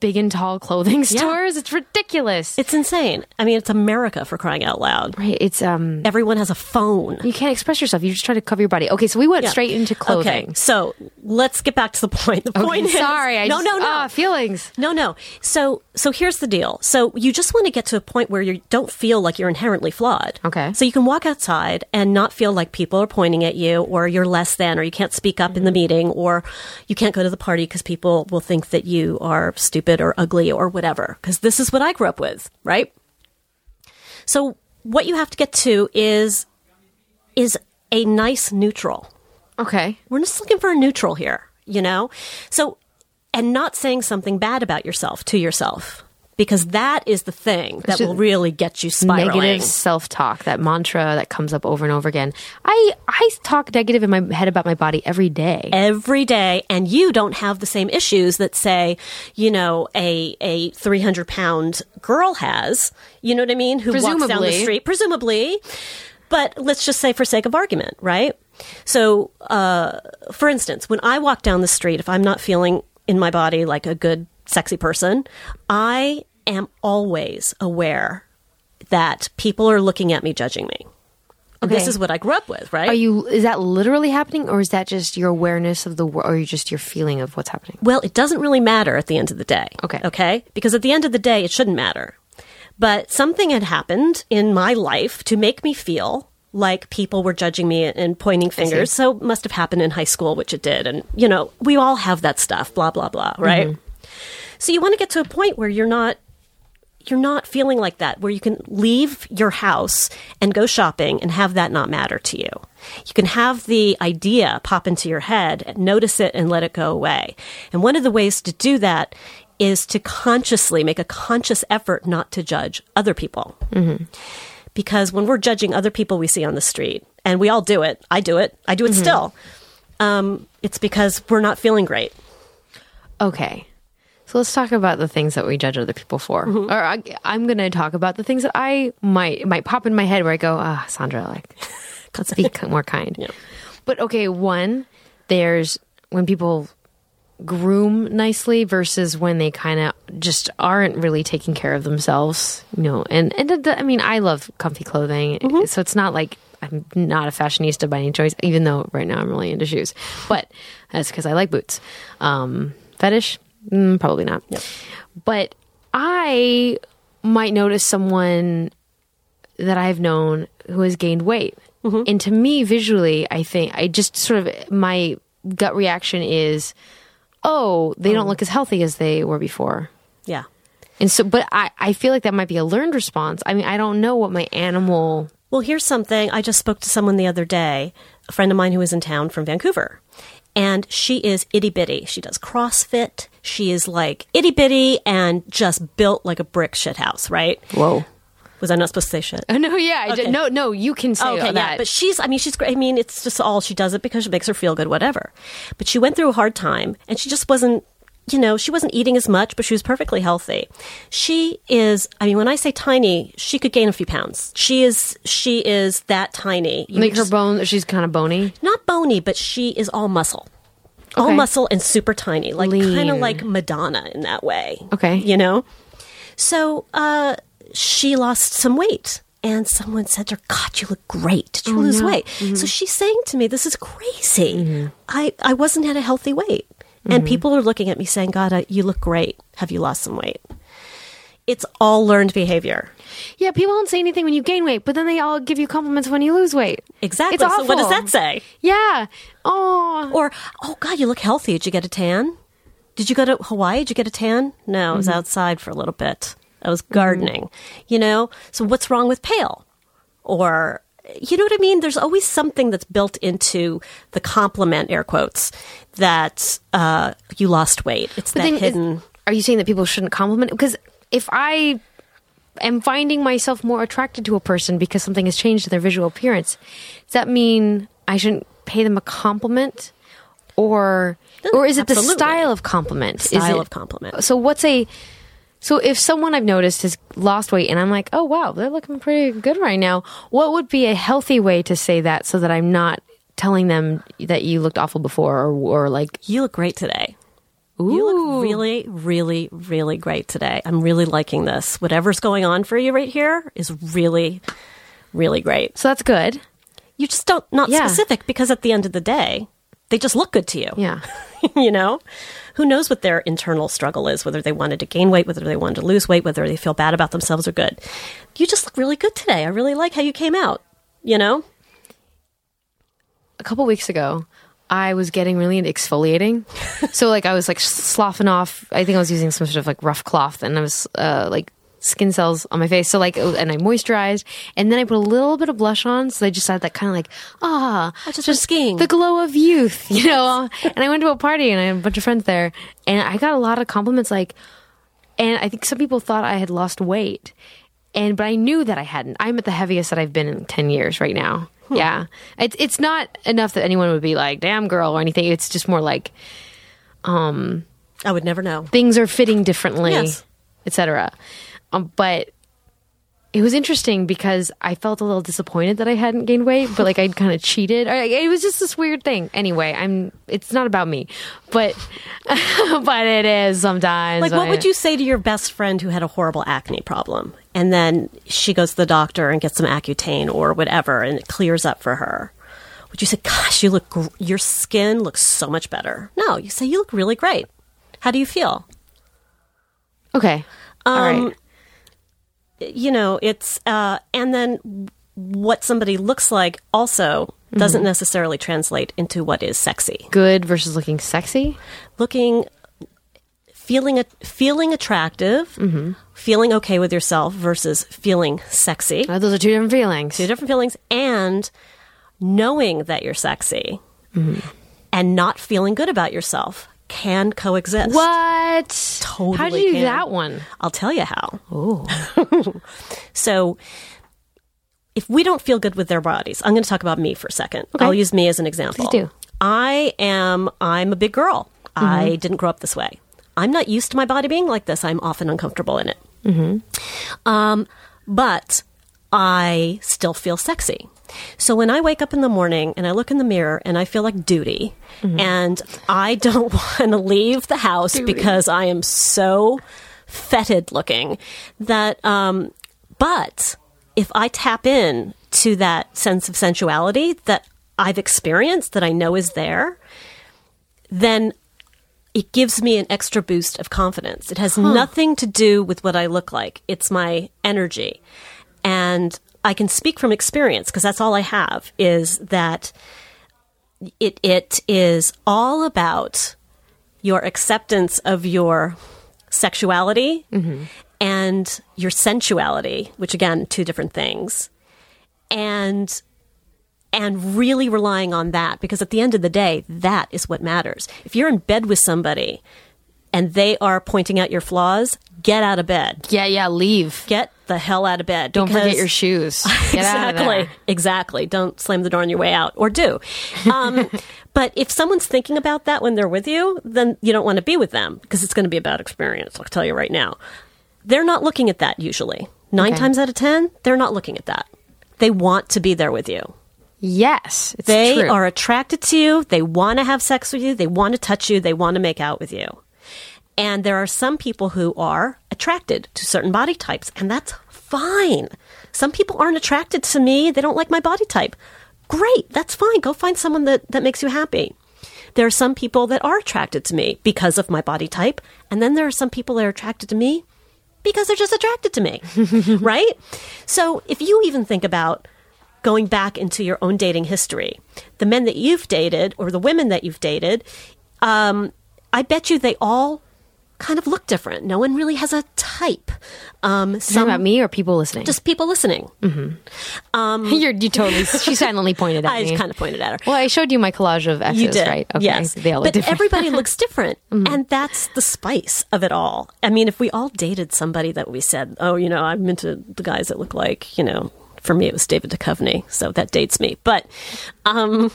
big and tall clothing stores? It's ridiculous. It's insane. I mean, it's America for crying out loud. right. It's um. Everyone has a phone. You can't express yourself. You just try to cover your body. Okay, so we went Yeah. straight into clothing. Okay, so let's get back to the point. The Okay, point is, sorry. I no, just, no, no, ah, feelings. no, no. So, so here's the deal. So you just want to get to a point where you don't feel like you're inherently flawed. Okay. So you can walk outside and not feel like people are pointing at you, or you're less than, or you can't speak up in the meeting, or you can't go to the party because people will think that you are stupid or ugly or whatever. Because this is what I grew up with, right? So what you have to get to is is a nice neutral. Okay. We're just looking for a neutral here, you know? So, and not saying something bad about yourself to yourself, because that is the thing that will really get you spiraling. Negative self-talk, that mantra that comes up over and over again. I I talk negative in my head about my body every day. Every day, and you don't have the same issues that, say, you know, a a three hundred pound girl has. You know what I mean? Who walks down the street, presumably. But let's just say, for sake of argument, right? So, uh, for instance, when I walk down the street, if I'm not feeling in my body like a good, sexy person, I am always aware that people are looking at me, judging me. And This is what I grew up with, right? Are you? Is that literally happening, or is that just your awareness of the world, or just your feeling of what's happening? Well, it doesn't really matter at the end of the day. Okay. Okay? Because at the end of the day, it shouldn't matter. But something had happened in my life to make me feel like people were judging me and pointing fingers. So it must have happened in high school, which it did. And, you know, we all have that stuff, blah, blah, blah, right? Mm-hmm. So you want to get to a point where you're not you're not feeling like that where you can leave your house and go shopping and have that not matter to you. You can have the idea pop into your head, notice it and let it go away. And one of the ways to do that is to consciously make a conscious effort not to judge other people. because when we're judging other people we see on the street, and we all do it, I do it, I do it still. Um, it's because we're not feeling great. Okay. So let's talk about the things that we judge other people for. Mm-hmm. Or I, I'm going to talk about the things that I might might pop in my head where I go, ah, Sandra, like, let's be more kind. But okay, one, there's when people groom nicely versus when they kind of just aren't really taking care of themselves, you know. And and I mean, I love comfy clothing, so it's not like I'm not a fashionista by any choice. Even though right now I'm really into shoes, but that's because I like boots. Um, fetish, mm, probably not. But I might notice someone that I've known who has gained weight. And to me, visually, I think I just sort of my gut reaction is, oh, they don't look as healthy as they were before. Yeah. And so, but I, I feel like that might be a learned response. I mean, I don't know what my animal. Well, here's something. I just spoke to someone the other day, a friend of mine who is in town from Vancouver. And she is itty bitty. She does CrossFit. She is like itty bitty and just built like a brick shit house, right? Whoa. Was I not supposed to say shit? Oh, no, yeah. I Okay. did, no, no, you can say oh, okay, that. yeah, but she's, I mean, she's great. I mean, it's just all she does it because it makes her feel good, whatever. But she went through a hard time and she just wasn't, you know, she wasn't eating as much, but she was perfectly healthy. She is, I mean, when I say tiny, she could gain a few pounds. She is, she is that tiny. You like her bone, she's kind of bony. not bony, but she is all muscle. All Okay. muscle and super tiny, like kind of like Madonna in that way. Okay. You know? So uh, she lost some weight. And someone said to her, God, you look great. Did you oh, lose weight? Mm-hmm. So she's saying to me, This is crazy. Mm-hmm. I, I wasn't at a healthy weight. And mm-hmm. people are looking at me saying, God, I, you look great. Have you lost some weight? It's all learned behavior. Yeah, people don't say anything when you gain weight, but then they all give you compliments when you lose weight. Exactly. It's so what does that say? Yeah. Oh. Or, oh God, you look healthy. Did you get a tan? Did you go to Hawaii? Did you get a tan? No, I was outside for a little bit. I was gardening, you know? So what's wrong with pale? Or, you know what I mean? There's always something that's built into the compliment, air quotes, that uh, you lost weight. It's But that then is- hidden. are you saying that people shouldn't compliment? Because if I am finding myself more attracted to a person because something has changed in their visual appearance, does that mean I shouldn't pay them a compliment? Or or is it the style of compliment? Is Style it- of compliment. So what's a so if someone I've noticed has lost weight and I'm like, oh wow, they're looking pretty good right now, what would be a healthy way to say that so that I'm not telling them that you looked awful before or, or like You look great today. You look really, really, really great today. I'm really liking this. Whatever's going on for you right here is really, really great. so that's good. you just don't not Yeah. specific because at the end of the day they just look good to you Yeah. you know who knows what their internal struggle is whether they wanted to gain weight whether they wanted to lose weight whether they feel bad about themselves or good you just look really good today i really like how you came out you know a couple weeks ago, I was getting really into exfoliating. so like I was like sloughing off. I think I was using some sort of like rough cloth, and I was uh, like skin cells on my face. So like, and I moisturized, and then I put a little bit of blush on, so I just had that kind of like ah, I just went skiing. the glow of youth, you know. and I went to a party, and I had a bunch of friends there, and I got a lot of compliments like. And I think some people thought I had lost weight. And but I knew that I hadn't. I'm at the heaviest that I've been in 10 years right now. Yeah. It's it's not enough that anyone would be like, "Damn girl" or anything. It's just more like um i would never know things are fitting differently, Yes. etc. Um, but it was interesting because I felt a little disappointed that I hadn't gained weight, but like I'd kind of cheated. It was just this weird thing. Anyway, I'm. It's not about me, but but it is sometimes. like what I- would you say to your best friend who had a horrible acne problem and then she goes to the doctor and gets some accutane or whatever and it clears up for her would you say gosh you look gr- your skin looks so much better no you say you look really great how do you feel Okay. All Um, right. you know it's uh and then what somebody looks like also doesn't necessarily translate into what is sexy Good versus looking sexy. looking feeling a, feeling attractive feeling okay with yourself versus feeling sexy Oh, those are two different feelings. two different feelings and knowing that you're sexy and not feeling good about yourself can coexist What? Totally How did you do that one? I'll tell you how. Oh. So if we don't feel good with their bodies, I'm going to talk about me for a second. I'll use me as an example. Please do. I am I'm a big girl. I mm-hmm. didn't grow up this way. I'm not used to my body being like this. I'm often uncomfortable in it. Um, but I still feel sexy. So when I wake up in the morning and I look in the mirror and I feel like duty and I don't want to leave the house because I am so fetid looking that um but if I tap in to that sense of sensuality that I've experienced that I know is there then it gives me an extra boost of confidence. It has nothing to do with what I look like. It's my energy. And I can speak from experience because that's all I have is that it it is all about your acceptance of your sexuality mm-hmm. and your sensuality, which again, two different things. And and really relying on that because at the end of the day, that is what matters. If you're in bed with somebody and they are pointing out your flaws, get out of bed. Yeah, yeah, leave. Get the hell out of bed. Don't forget your shoes. Get out of exactly. there. Exactly. Don't slam the door on your way out, or do. Um, but if someone's thinking about that when they're with you, then you don't want to be with them because it's going to be a bad experience. I'll tell you right now. They're not looking at that usually. Nine Okay. times out of ten, they're not looking at that. They want to be there with you. Yes, it's They true. are attracted to you. They want to have sex with you. They want to touch you. They want to make out with you. And there are some people who are attracted to certain body types, and that's fine. Some people aren't attracted to me. They don't like my body type. Great. That's fine. Go find someone that, that makes you happy. There are some people that are attracted to me because of my body type. And then there are some people that are attracted to me because they're just attracted to me. right? So if you even think about going back into your own dating history, the men that you've dated or the women that you've dated, um, I bet you they all kind of look different. No one really has a type. Um, some about me or people listening? just people listening. You're, you totally. She silently pointed at I me. just kind of pointed at her. Well, I showed you my collage of exes, You did, right? Okay, yes. they all look but different. everybody looks different, and that's the spice of it all. I mean, if we all dated somebody that we said, "Oh, you know, I'm into the guys that look like," you know, for me it was David Duchovny, so that dates me. But, um,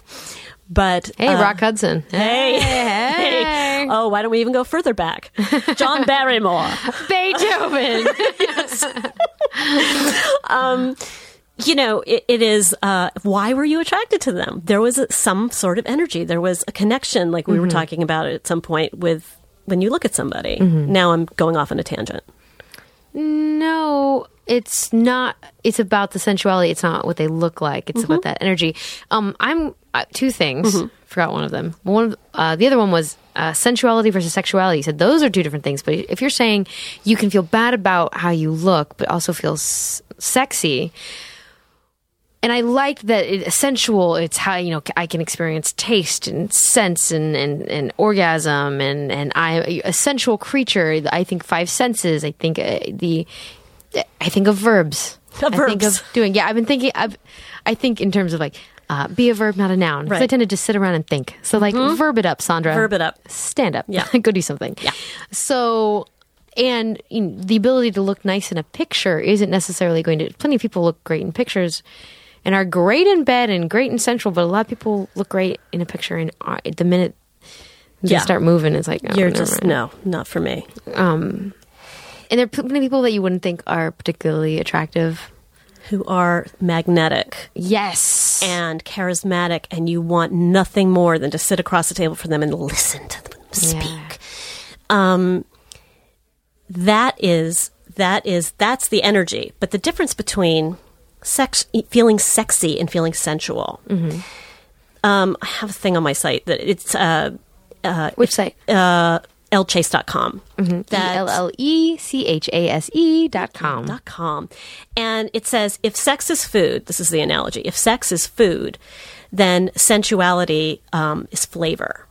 but hey, uh, Rock Hudson. Hey, hey, hey. Oh, why don't we even go further back? John Barrymore. Beethoven. you know, it, it is. Uh, why were you attracted to them? There was some sort of energy. There was a connection, like we Mm-hmm. were talking about at some point with when you look at somebody. Now I'm going off on a tangent. No, it's not. It's about the sensuality. It's not what they look like. It's about that energy. Um, I'm uh, two things. Forgot one of them. One, of, uh, the other one was uh, sensuality versus sexuality. You said those are two different things. But if you're saying you can feel bad about how you look, but also feel s- sexy. And I like that it, sensual. It's how you know I can experience taste and sense and, and, and orgasm and and I a sensual creature. I think five senses. I think uh, the I think of verbs. Of I think verbs. of doing. Yeah, I've been thinking. I've, I think in terms of like uh, be a verb, not a noun. 'Cause I Right. tend to just sit around and think. So like verb it up, Sandra. Verb it up. Stand up. Yeah. go do something. Yeah. So. And you know, the ability to look nice in a picture isn't necessarily going to. Plenty of people look great in pictures, and are great in bed and great in central. But a lot of people look great in a picture, and the minute they Yeah. start moving, it's like oh, You're just mind. no, not for me. And there are plenty of people that you wouldn't think are particularly attractive. Who are magnetic Yes, and charismatic, and you want nothing more than to sit across the table from them and listen to them speak. Um, that is that is that's the energy. But the difference between sex, feeling sexy and feeling sensual. Um, I have a thing on my site that it's uh, which site? uh, ellechase.com. That- L L E C H A S E dot com. dot com. And it says if sex is food, this is the analogy. If sex is food, then sensuality um, is flavor.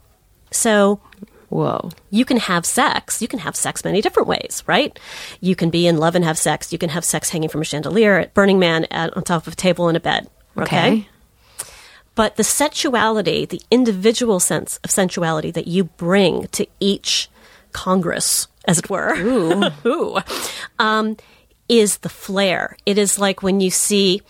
So Whoa. you can have sex. You can have sex many different ways, right? You can be in love and have sex. You can have sex hanging from a chandelier at Burning Man at, on top of a table in a bed. Okay. Okay. But the sensuality, the individual sense of sensuality that you bring to each Congress, as it were, Ooh. um, is the flair. It is like when you see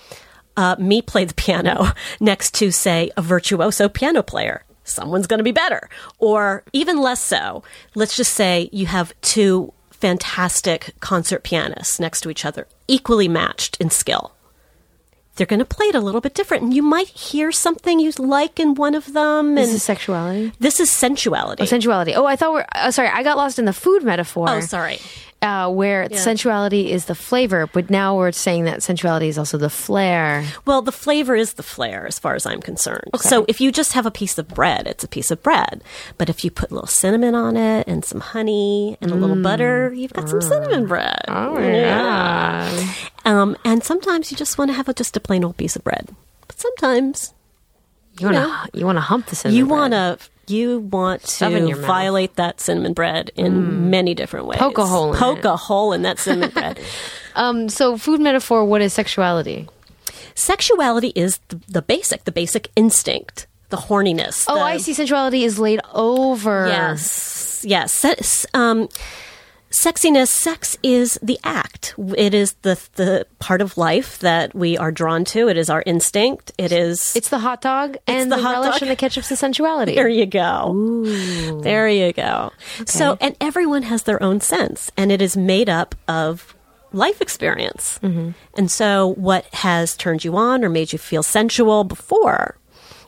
uh, me play the piano next to, say, a virtuoso piano player. Someone's going to be better. Or even less so, let's just say you have two fantastic concert pianists next to each other, equally matched in skill. They're going to play it a little bit different, and you might hear something you like in one of them. This is sexuality. this is sensuality. Oh, sensuality. Oh, I thought we're uh, sorry. I got lost in the food metaphor. oh, sorry. Uh, where sensuality is the flavor, but now we're saying that sensuality is also the flair. Well, the flavor is the flair, as far as I'm concerned. So if you just have a piece of bread, it's a piece of bread. But if you put a little cinnamon on it and some honey and a little butter, you've got some cinnamon bread. Oh yeah. Um, and sometimes you just want to have a, just a plain old piece of bread. But sometimes You want to you want to hump the cinnamon. you bread. want to you want to violate that cinnamon bread in many different ways. Poke a hole in Poke it. a hole in that cinnamon bread. Um. So food metaphor. What is sexuality? Sexuality is the, the basic, the basic instinct, the horniness. Oh, the- I see. Sensuality is laid over. Yes, yes. Um, sexiness, sex is the act. It is the the part of life that we are drawn to. It is our instinct. It is. It's the hot dog and the the, relish dog. and the ketchup's the sensuality. there you go. There you go. So, and everyone has their own sense, and it is made up of life experience. And so, what has turned you on or made you feel sensual before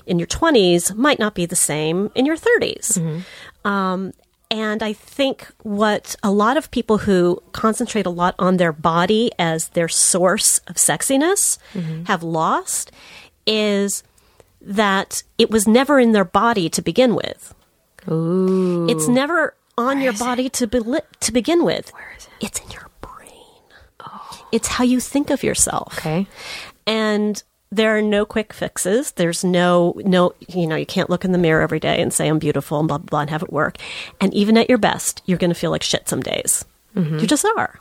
in your 20s might not be the same in your 30s. Um, and I think what a lot of people who concentrate a lot on their body as their source of sexiness mm-hmm. have lost is that it was never in their body to begin with. Ooh. It's never on your body to be to begin with. Where is it? It's in your brain. Oh. It's how you think of yourself. Okay. And there are no quick fixes. There's no no you know, you can't look in the mirror every day and say I'm beautiful and blah blah blah and have it work. And even at your best, you're gonna feel like shit some days. Mm-hmm. You just are.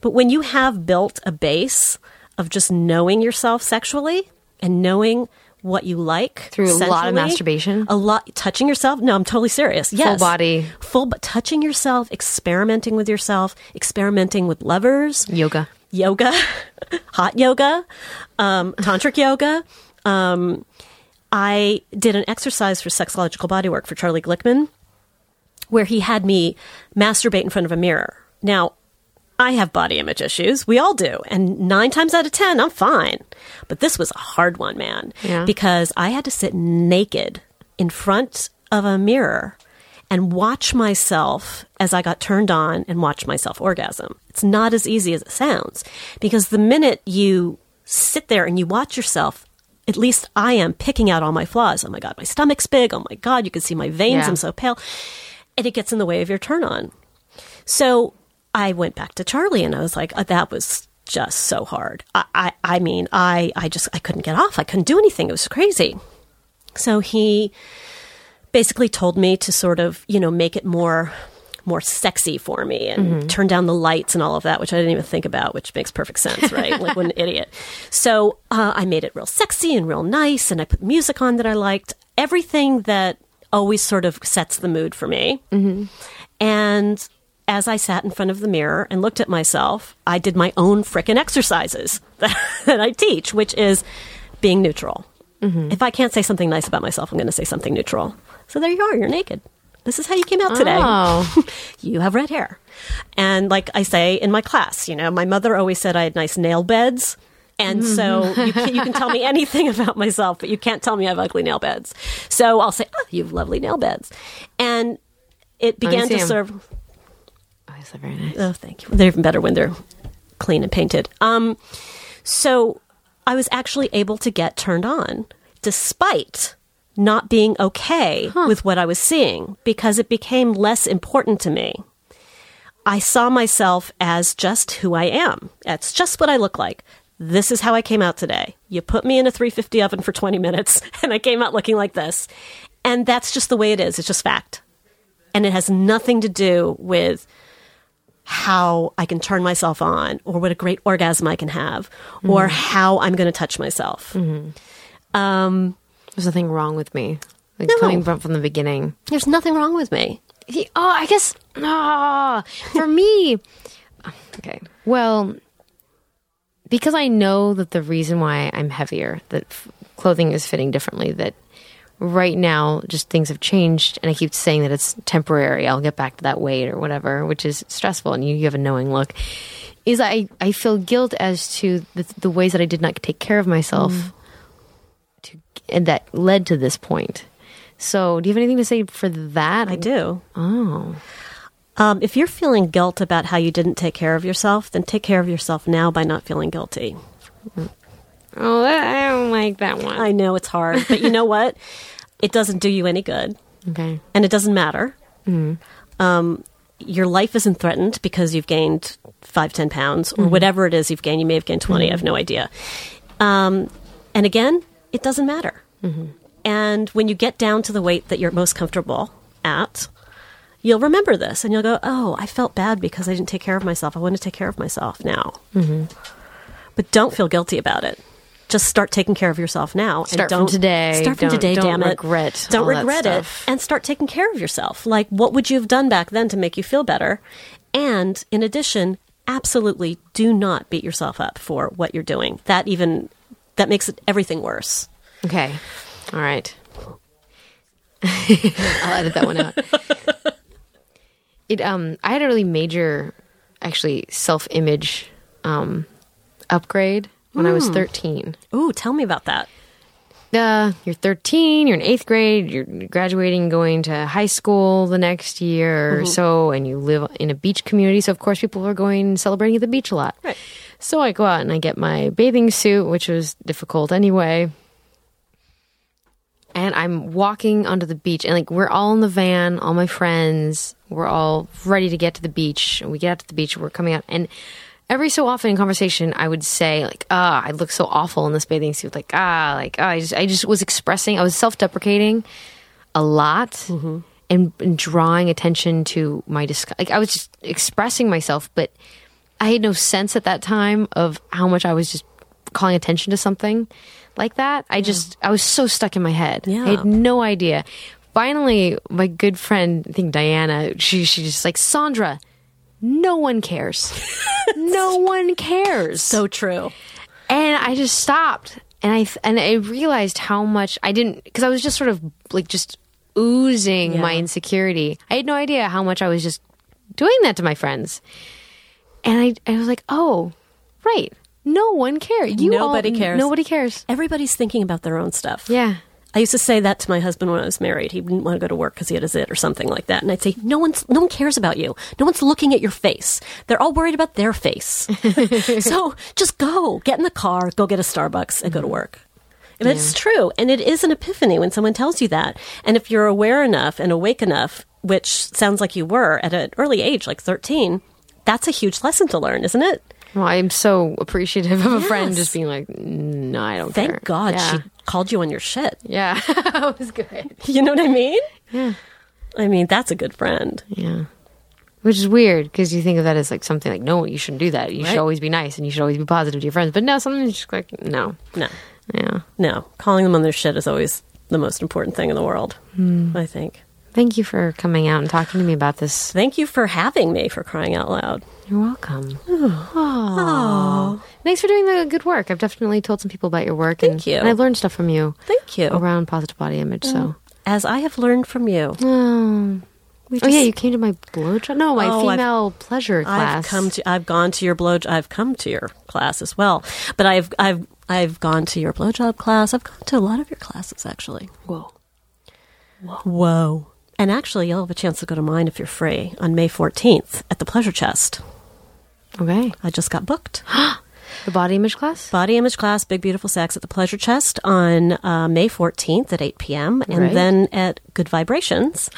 But when you have built a base of just knowing yourself sexually and knowing what you like Through a lot of masturbation? a lot touching yourself. No, I'm totally serious. Yes, full body. full, but touching yourself, experimenting with yourself, experimenting with lovers, Yoga. Yoga, hot yoga, um, tantric yoga. Um, I did an exercise for sexological bodywork for Charlie Glickman, where he had me masturbate in front of a mirror. Now, I have body image issues. We all do. And nine times out of 10, I'm fine. But this was a hard one, man. Yeah. Because I had to sit naked in front of a mirror and watch myself as I got turned on and watch myself orgasm. It's not as easy as it sounds because the minute you sit there and you watch yourself, at least I am picking out all my flaws. Oh my God, my stomach's big. Oh my God, you can see my veins. Yeah. I'm so pale. And it gets in the way of your turn on. So I went back to Charlie and I was like, "Uh, that was just so hard. I, I, I mean, I, I just, I couldn't get off. I couldn't do anything. It was crazy. So he basically told me to sort of, you know, make it more, more sexy for me and turn down the lights and all of that, which I didn't even think about, which makes perfect sense, right? like what an idiot. So uh, I made it real sexy and real nice, and I put music on that I liked. Everything that always sort of sets the mood for me. And as I sat in front of the mirror and looked at myself, I did my own frickin' exercises that, that I teach, which is being neutral. If I can't say something nice about myself, I'm going to say something neutral. So there you are, you're naked. This is how you came out today. Oh. you have red hair. And like I say in my class, you know, my mother always said I had nice nail beds. And so you can, you can tell me anything about myself, but you can't tell me I have ugly nail beds. So I'll say, oh, you have lovely nail beds. And it began to serve. Oh, that very nice? Oh, thank you. They're even better when they're clean and painted. Um, so I was actually able to get turned on despite not being okay with what I was seeing because it became less important to me. I saw myself as just who I am. That's just what I look like. This is how I came out today. You put me in a 350 oven for 20 minutes and I came out looking like this. And that's just the way it is. It's just fact. And it has nothing to do with how I can turn myself on or what a great orgasm I can have or how I'm going to touch myself. Um, There's nothing wrong with me. Like No. coming from from the beginning. there's nothing wrong with me. He- Oh, I guess. Ah, for me. Okay. Well, because I know that the reason why I'm heavier, that f- clothing is fitting differently, that right now just things have changed, and I keep saying that it's temporary. I'll get back to that weight or whatever, which is stressful, and you, you have a knowing look. Is I I feel guilt as to the, the ways that I did not take care of myself, and that led to this point. So, do you have anything to say for that? I do. Oh, Um, if you're feeling guilt about how you didn't take care of yourself, then take care of yourself now by not feeling guilty. oh, I don't like that one. I know it's hard, but you know what? It doesn't do you any good, okay. and it doesn't matter. Um, your life isn't threatened because you've gained five, ten pounds, or whatever it is you've gained. You may have gained 20, I have no idea. Um, and again, it doesn't matter. And when you get down to the weight that you're most comfortable at, you'll remember this and you'll go, oh, I felt bad because I didn't take care of myself. I want to take care of myself now. But don't feel guilty about it. Just start taking care of yourself now. Start and from don't, today. Start from Don't- today, don't damn it. regret Don't all that regret it. And start taking care of yourself. Like, what would you have done back then to make you feel better? And in addition, absolutely do not beat yourself up for what you're doing. That even, that makes it everything worse. Okay. All right. I'll edit that one out. It um I had a really major actually self-image um upgrade when I was 13. Ooh, tell me about that. Uh, you're 13, you're in 8th grade, you're graduating going to high school the next year or so and you live in a beach community, so of course people are going celebrating at the beach a lot. Right. So I go out and I get my bathing suit, which was difficult anyway. And I'm walking onto the beach, and like we're all in the van, all my friends, we're all ready to get to the beach. We get out to the beach, we're coming out, and every so often in conversation, I would say like, "Ah, I look so awful in this bathing suit." Like, ah, like ah, I just, I just was expressing, I was self-deprecating a lot, and, and drawing attention to my disgust. Like I was just expressing myself, but I had no sense at that time of how much I was just calling attention to something like that. I just I was so stuck in my head. Yeah. I had no idea. Finally, my good friend, I think Diana, she she just like Sandra. No one cares. no one cares. So true. and I just stopped, and I and I realized how much I didn't because I was just sort of like just oozing my insecurity. I had no idea how much I was just doing that to my friends, and I I was like, oh, right, no one cares. You all- Nobody cares. Nobody cares. Everybody's thinking about their own stuff. Yeah. I used to say that to my husband when I was married. He didn't want to go to work because he had a zit or something like that. And I'd say, no one's, no one cares about you. No one's looking at your face. They're all worried about their face. so just go, get in the car, go get a Starbucks and go to work. And it's true. And it is an epiphany when someone tells you that. And if you're aware enough and awake enough, which sounds like you were at an early age, like 13, that's a huge lesson to learn, isn't it? Well, I'm so appreciative of a friend just being like, mm, no, I don't care. Thank care. God Yeah. she called you on your shit. Yeah, that was good. You know what I mean? Yeah. I mean, that's a good friend. Yeah. Which is weird because you think of that as like something like, no, you shouldn't do that. You Right. should always be nice and you should always be positive to your friends. But no, sometimes just like, no. No. Yeah. No, calling them on their shit is always the most important thing in the world, hmm. I think. Thank you for coming out and talking to me about this. Thank you for having me for crying out loud. You're welcome. Aw. Thanks for doing the good work. I've definitely told some people about your work. Thank and, you. And I've learned stuff from you Thank you. around positive body image. So. Mm. As I have learned from you. Oh. We Oh yeah, you came to my blowjob. No, my Oh, I've- female pleasure class. I've come to I've gone to your blow I've come to your class as well. But I've I've I've gone to your blowjob class. I've gone to a lot of your classes actually. Whoa. Whoa. And actually you'll have a chance to go to mine if you're free on May 14th at the Pleasure Chest. Okay. I just got booked. The body image class. Body image class, Big Beautiful Sex at the Pleasure Chest on uh, May 14th at 8 p.m. And Right. then at Good Vibrations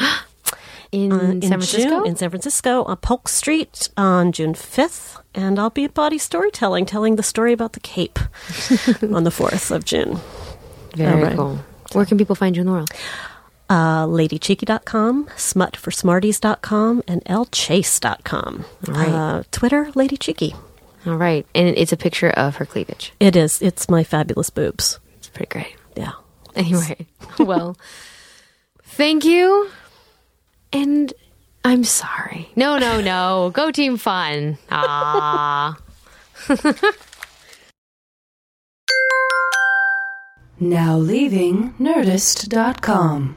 In uh, San Francisco. June, in San Francisco on Polk Street on June 5th. And I'll be at Bawdy Storytelling telling the story about the Cape on the 4th of June. Very right. cool. Where can people find you in the world? Uh, LadyCheeky.com, SmutForSmarties.com, and ElleChase.com. right. Uh, Twitter, Lady Cheeky. All right, and it's a picture of her cleavage. It is. It's my fabulous boobs. It's pretty great. Yeah. Anyway, well, thank you, and I'm sorry. No, no, no. Go Team Fun. Ah. Now leaving Nerdist.com.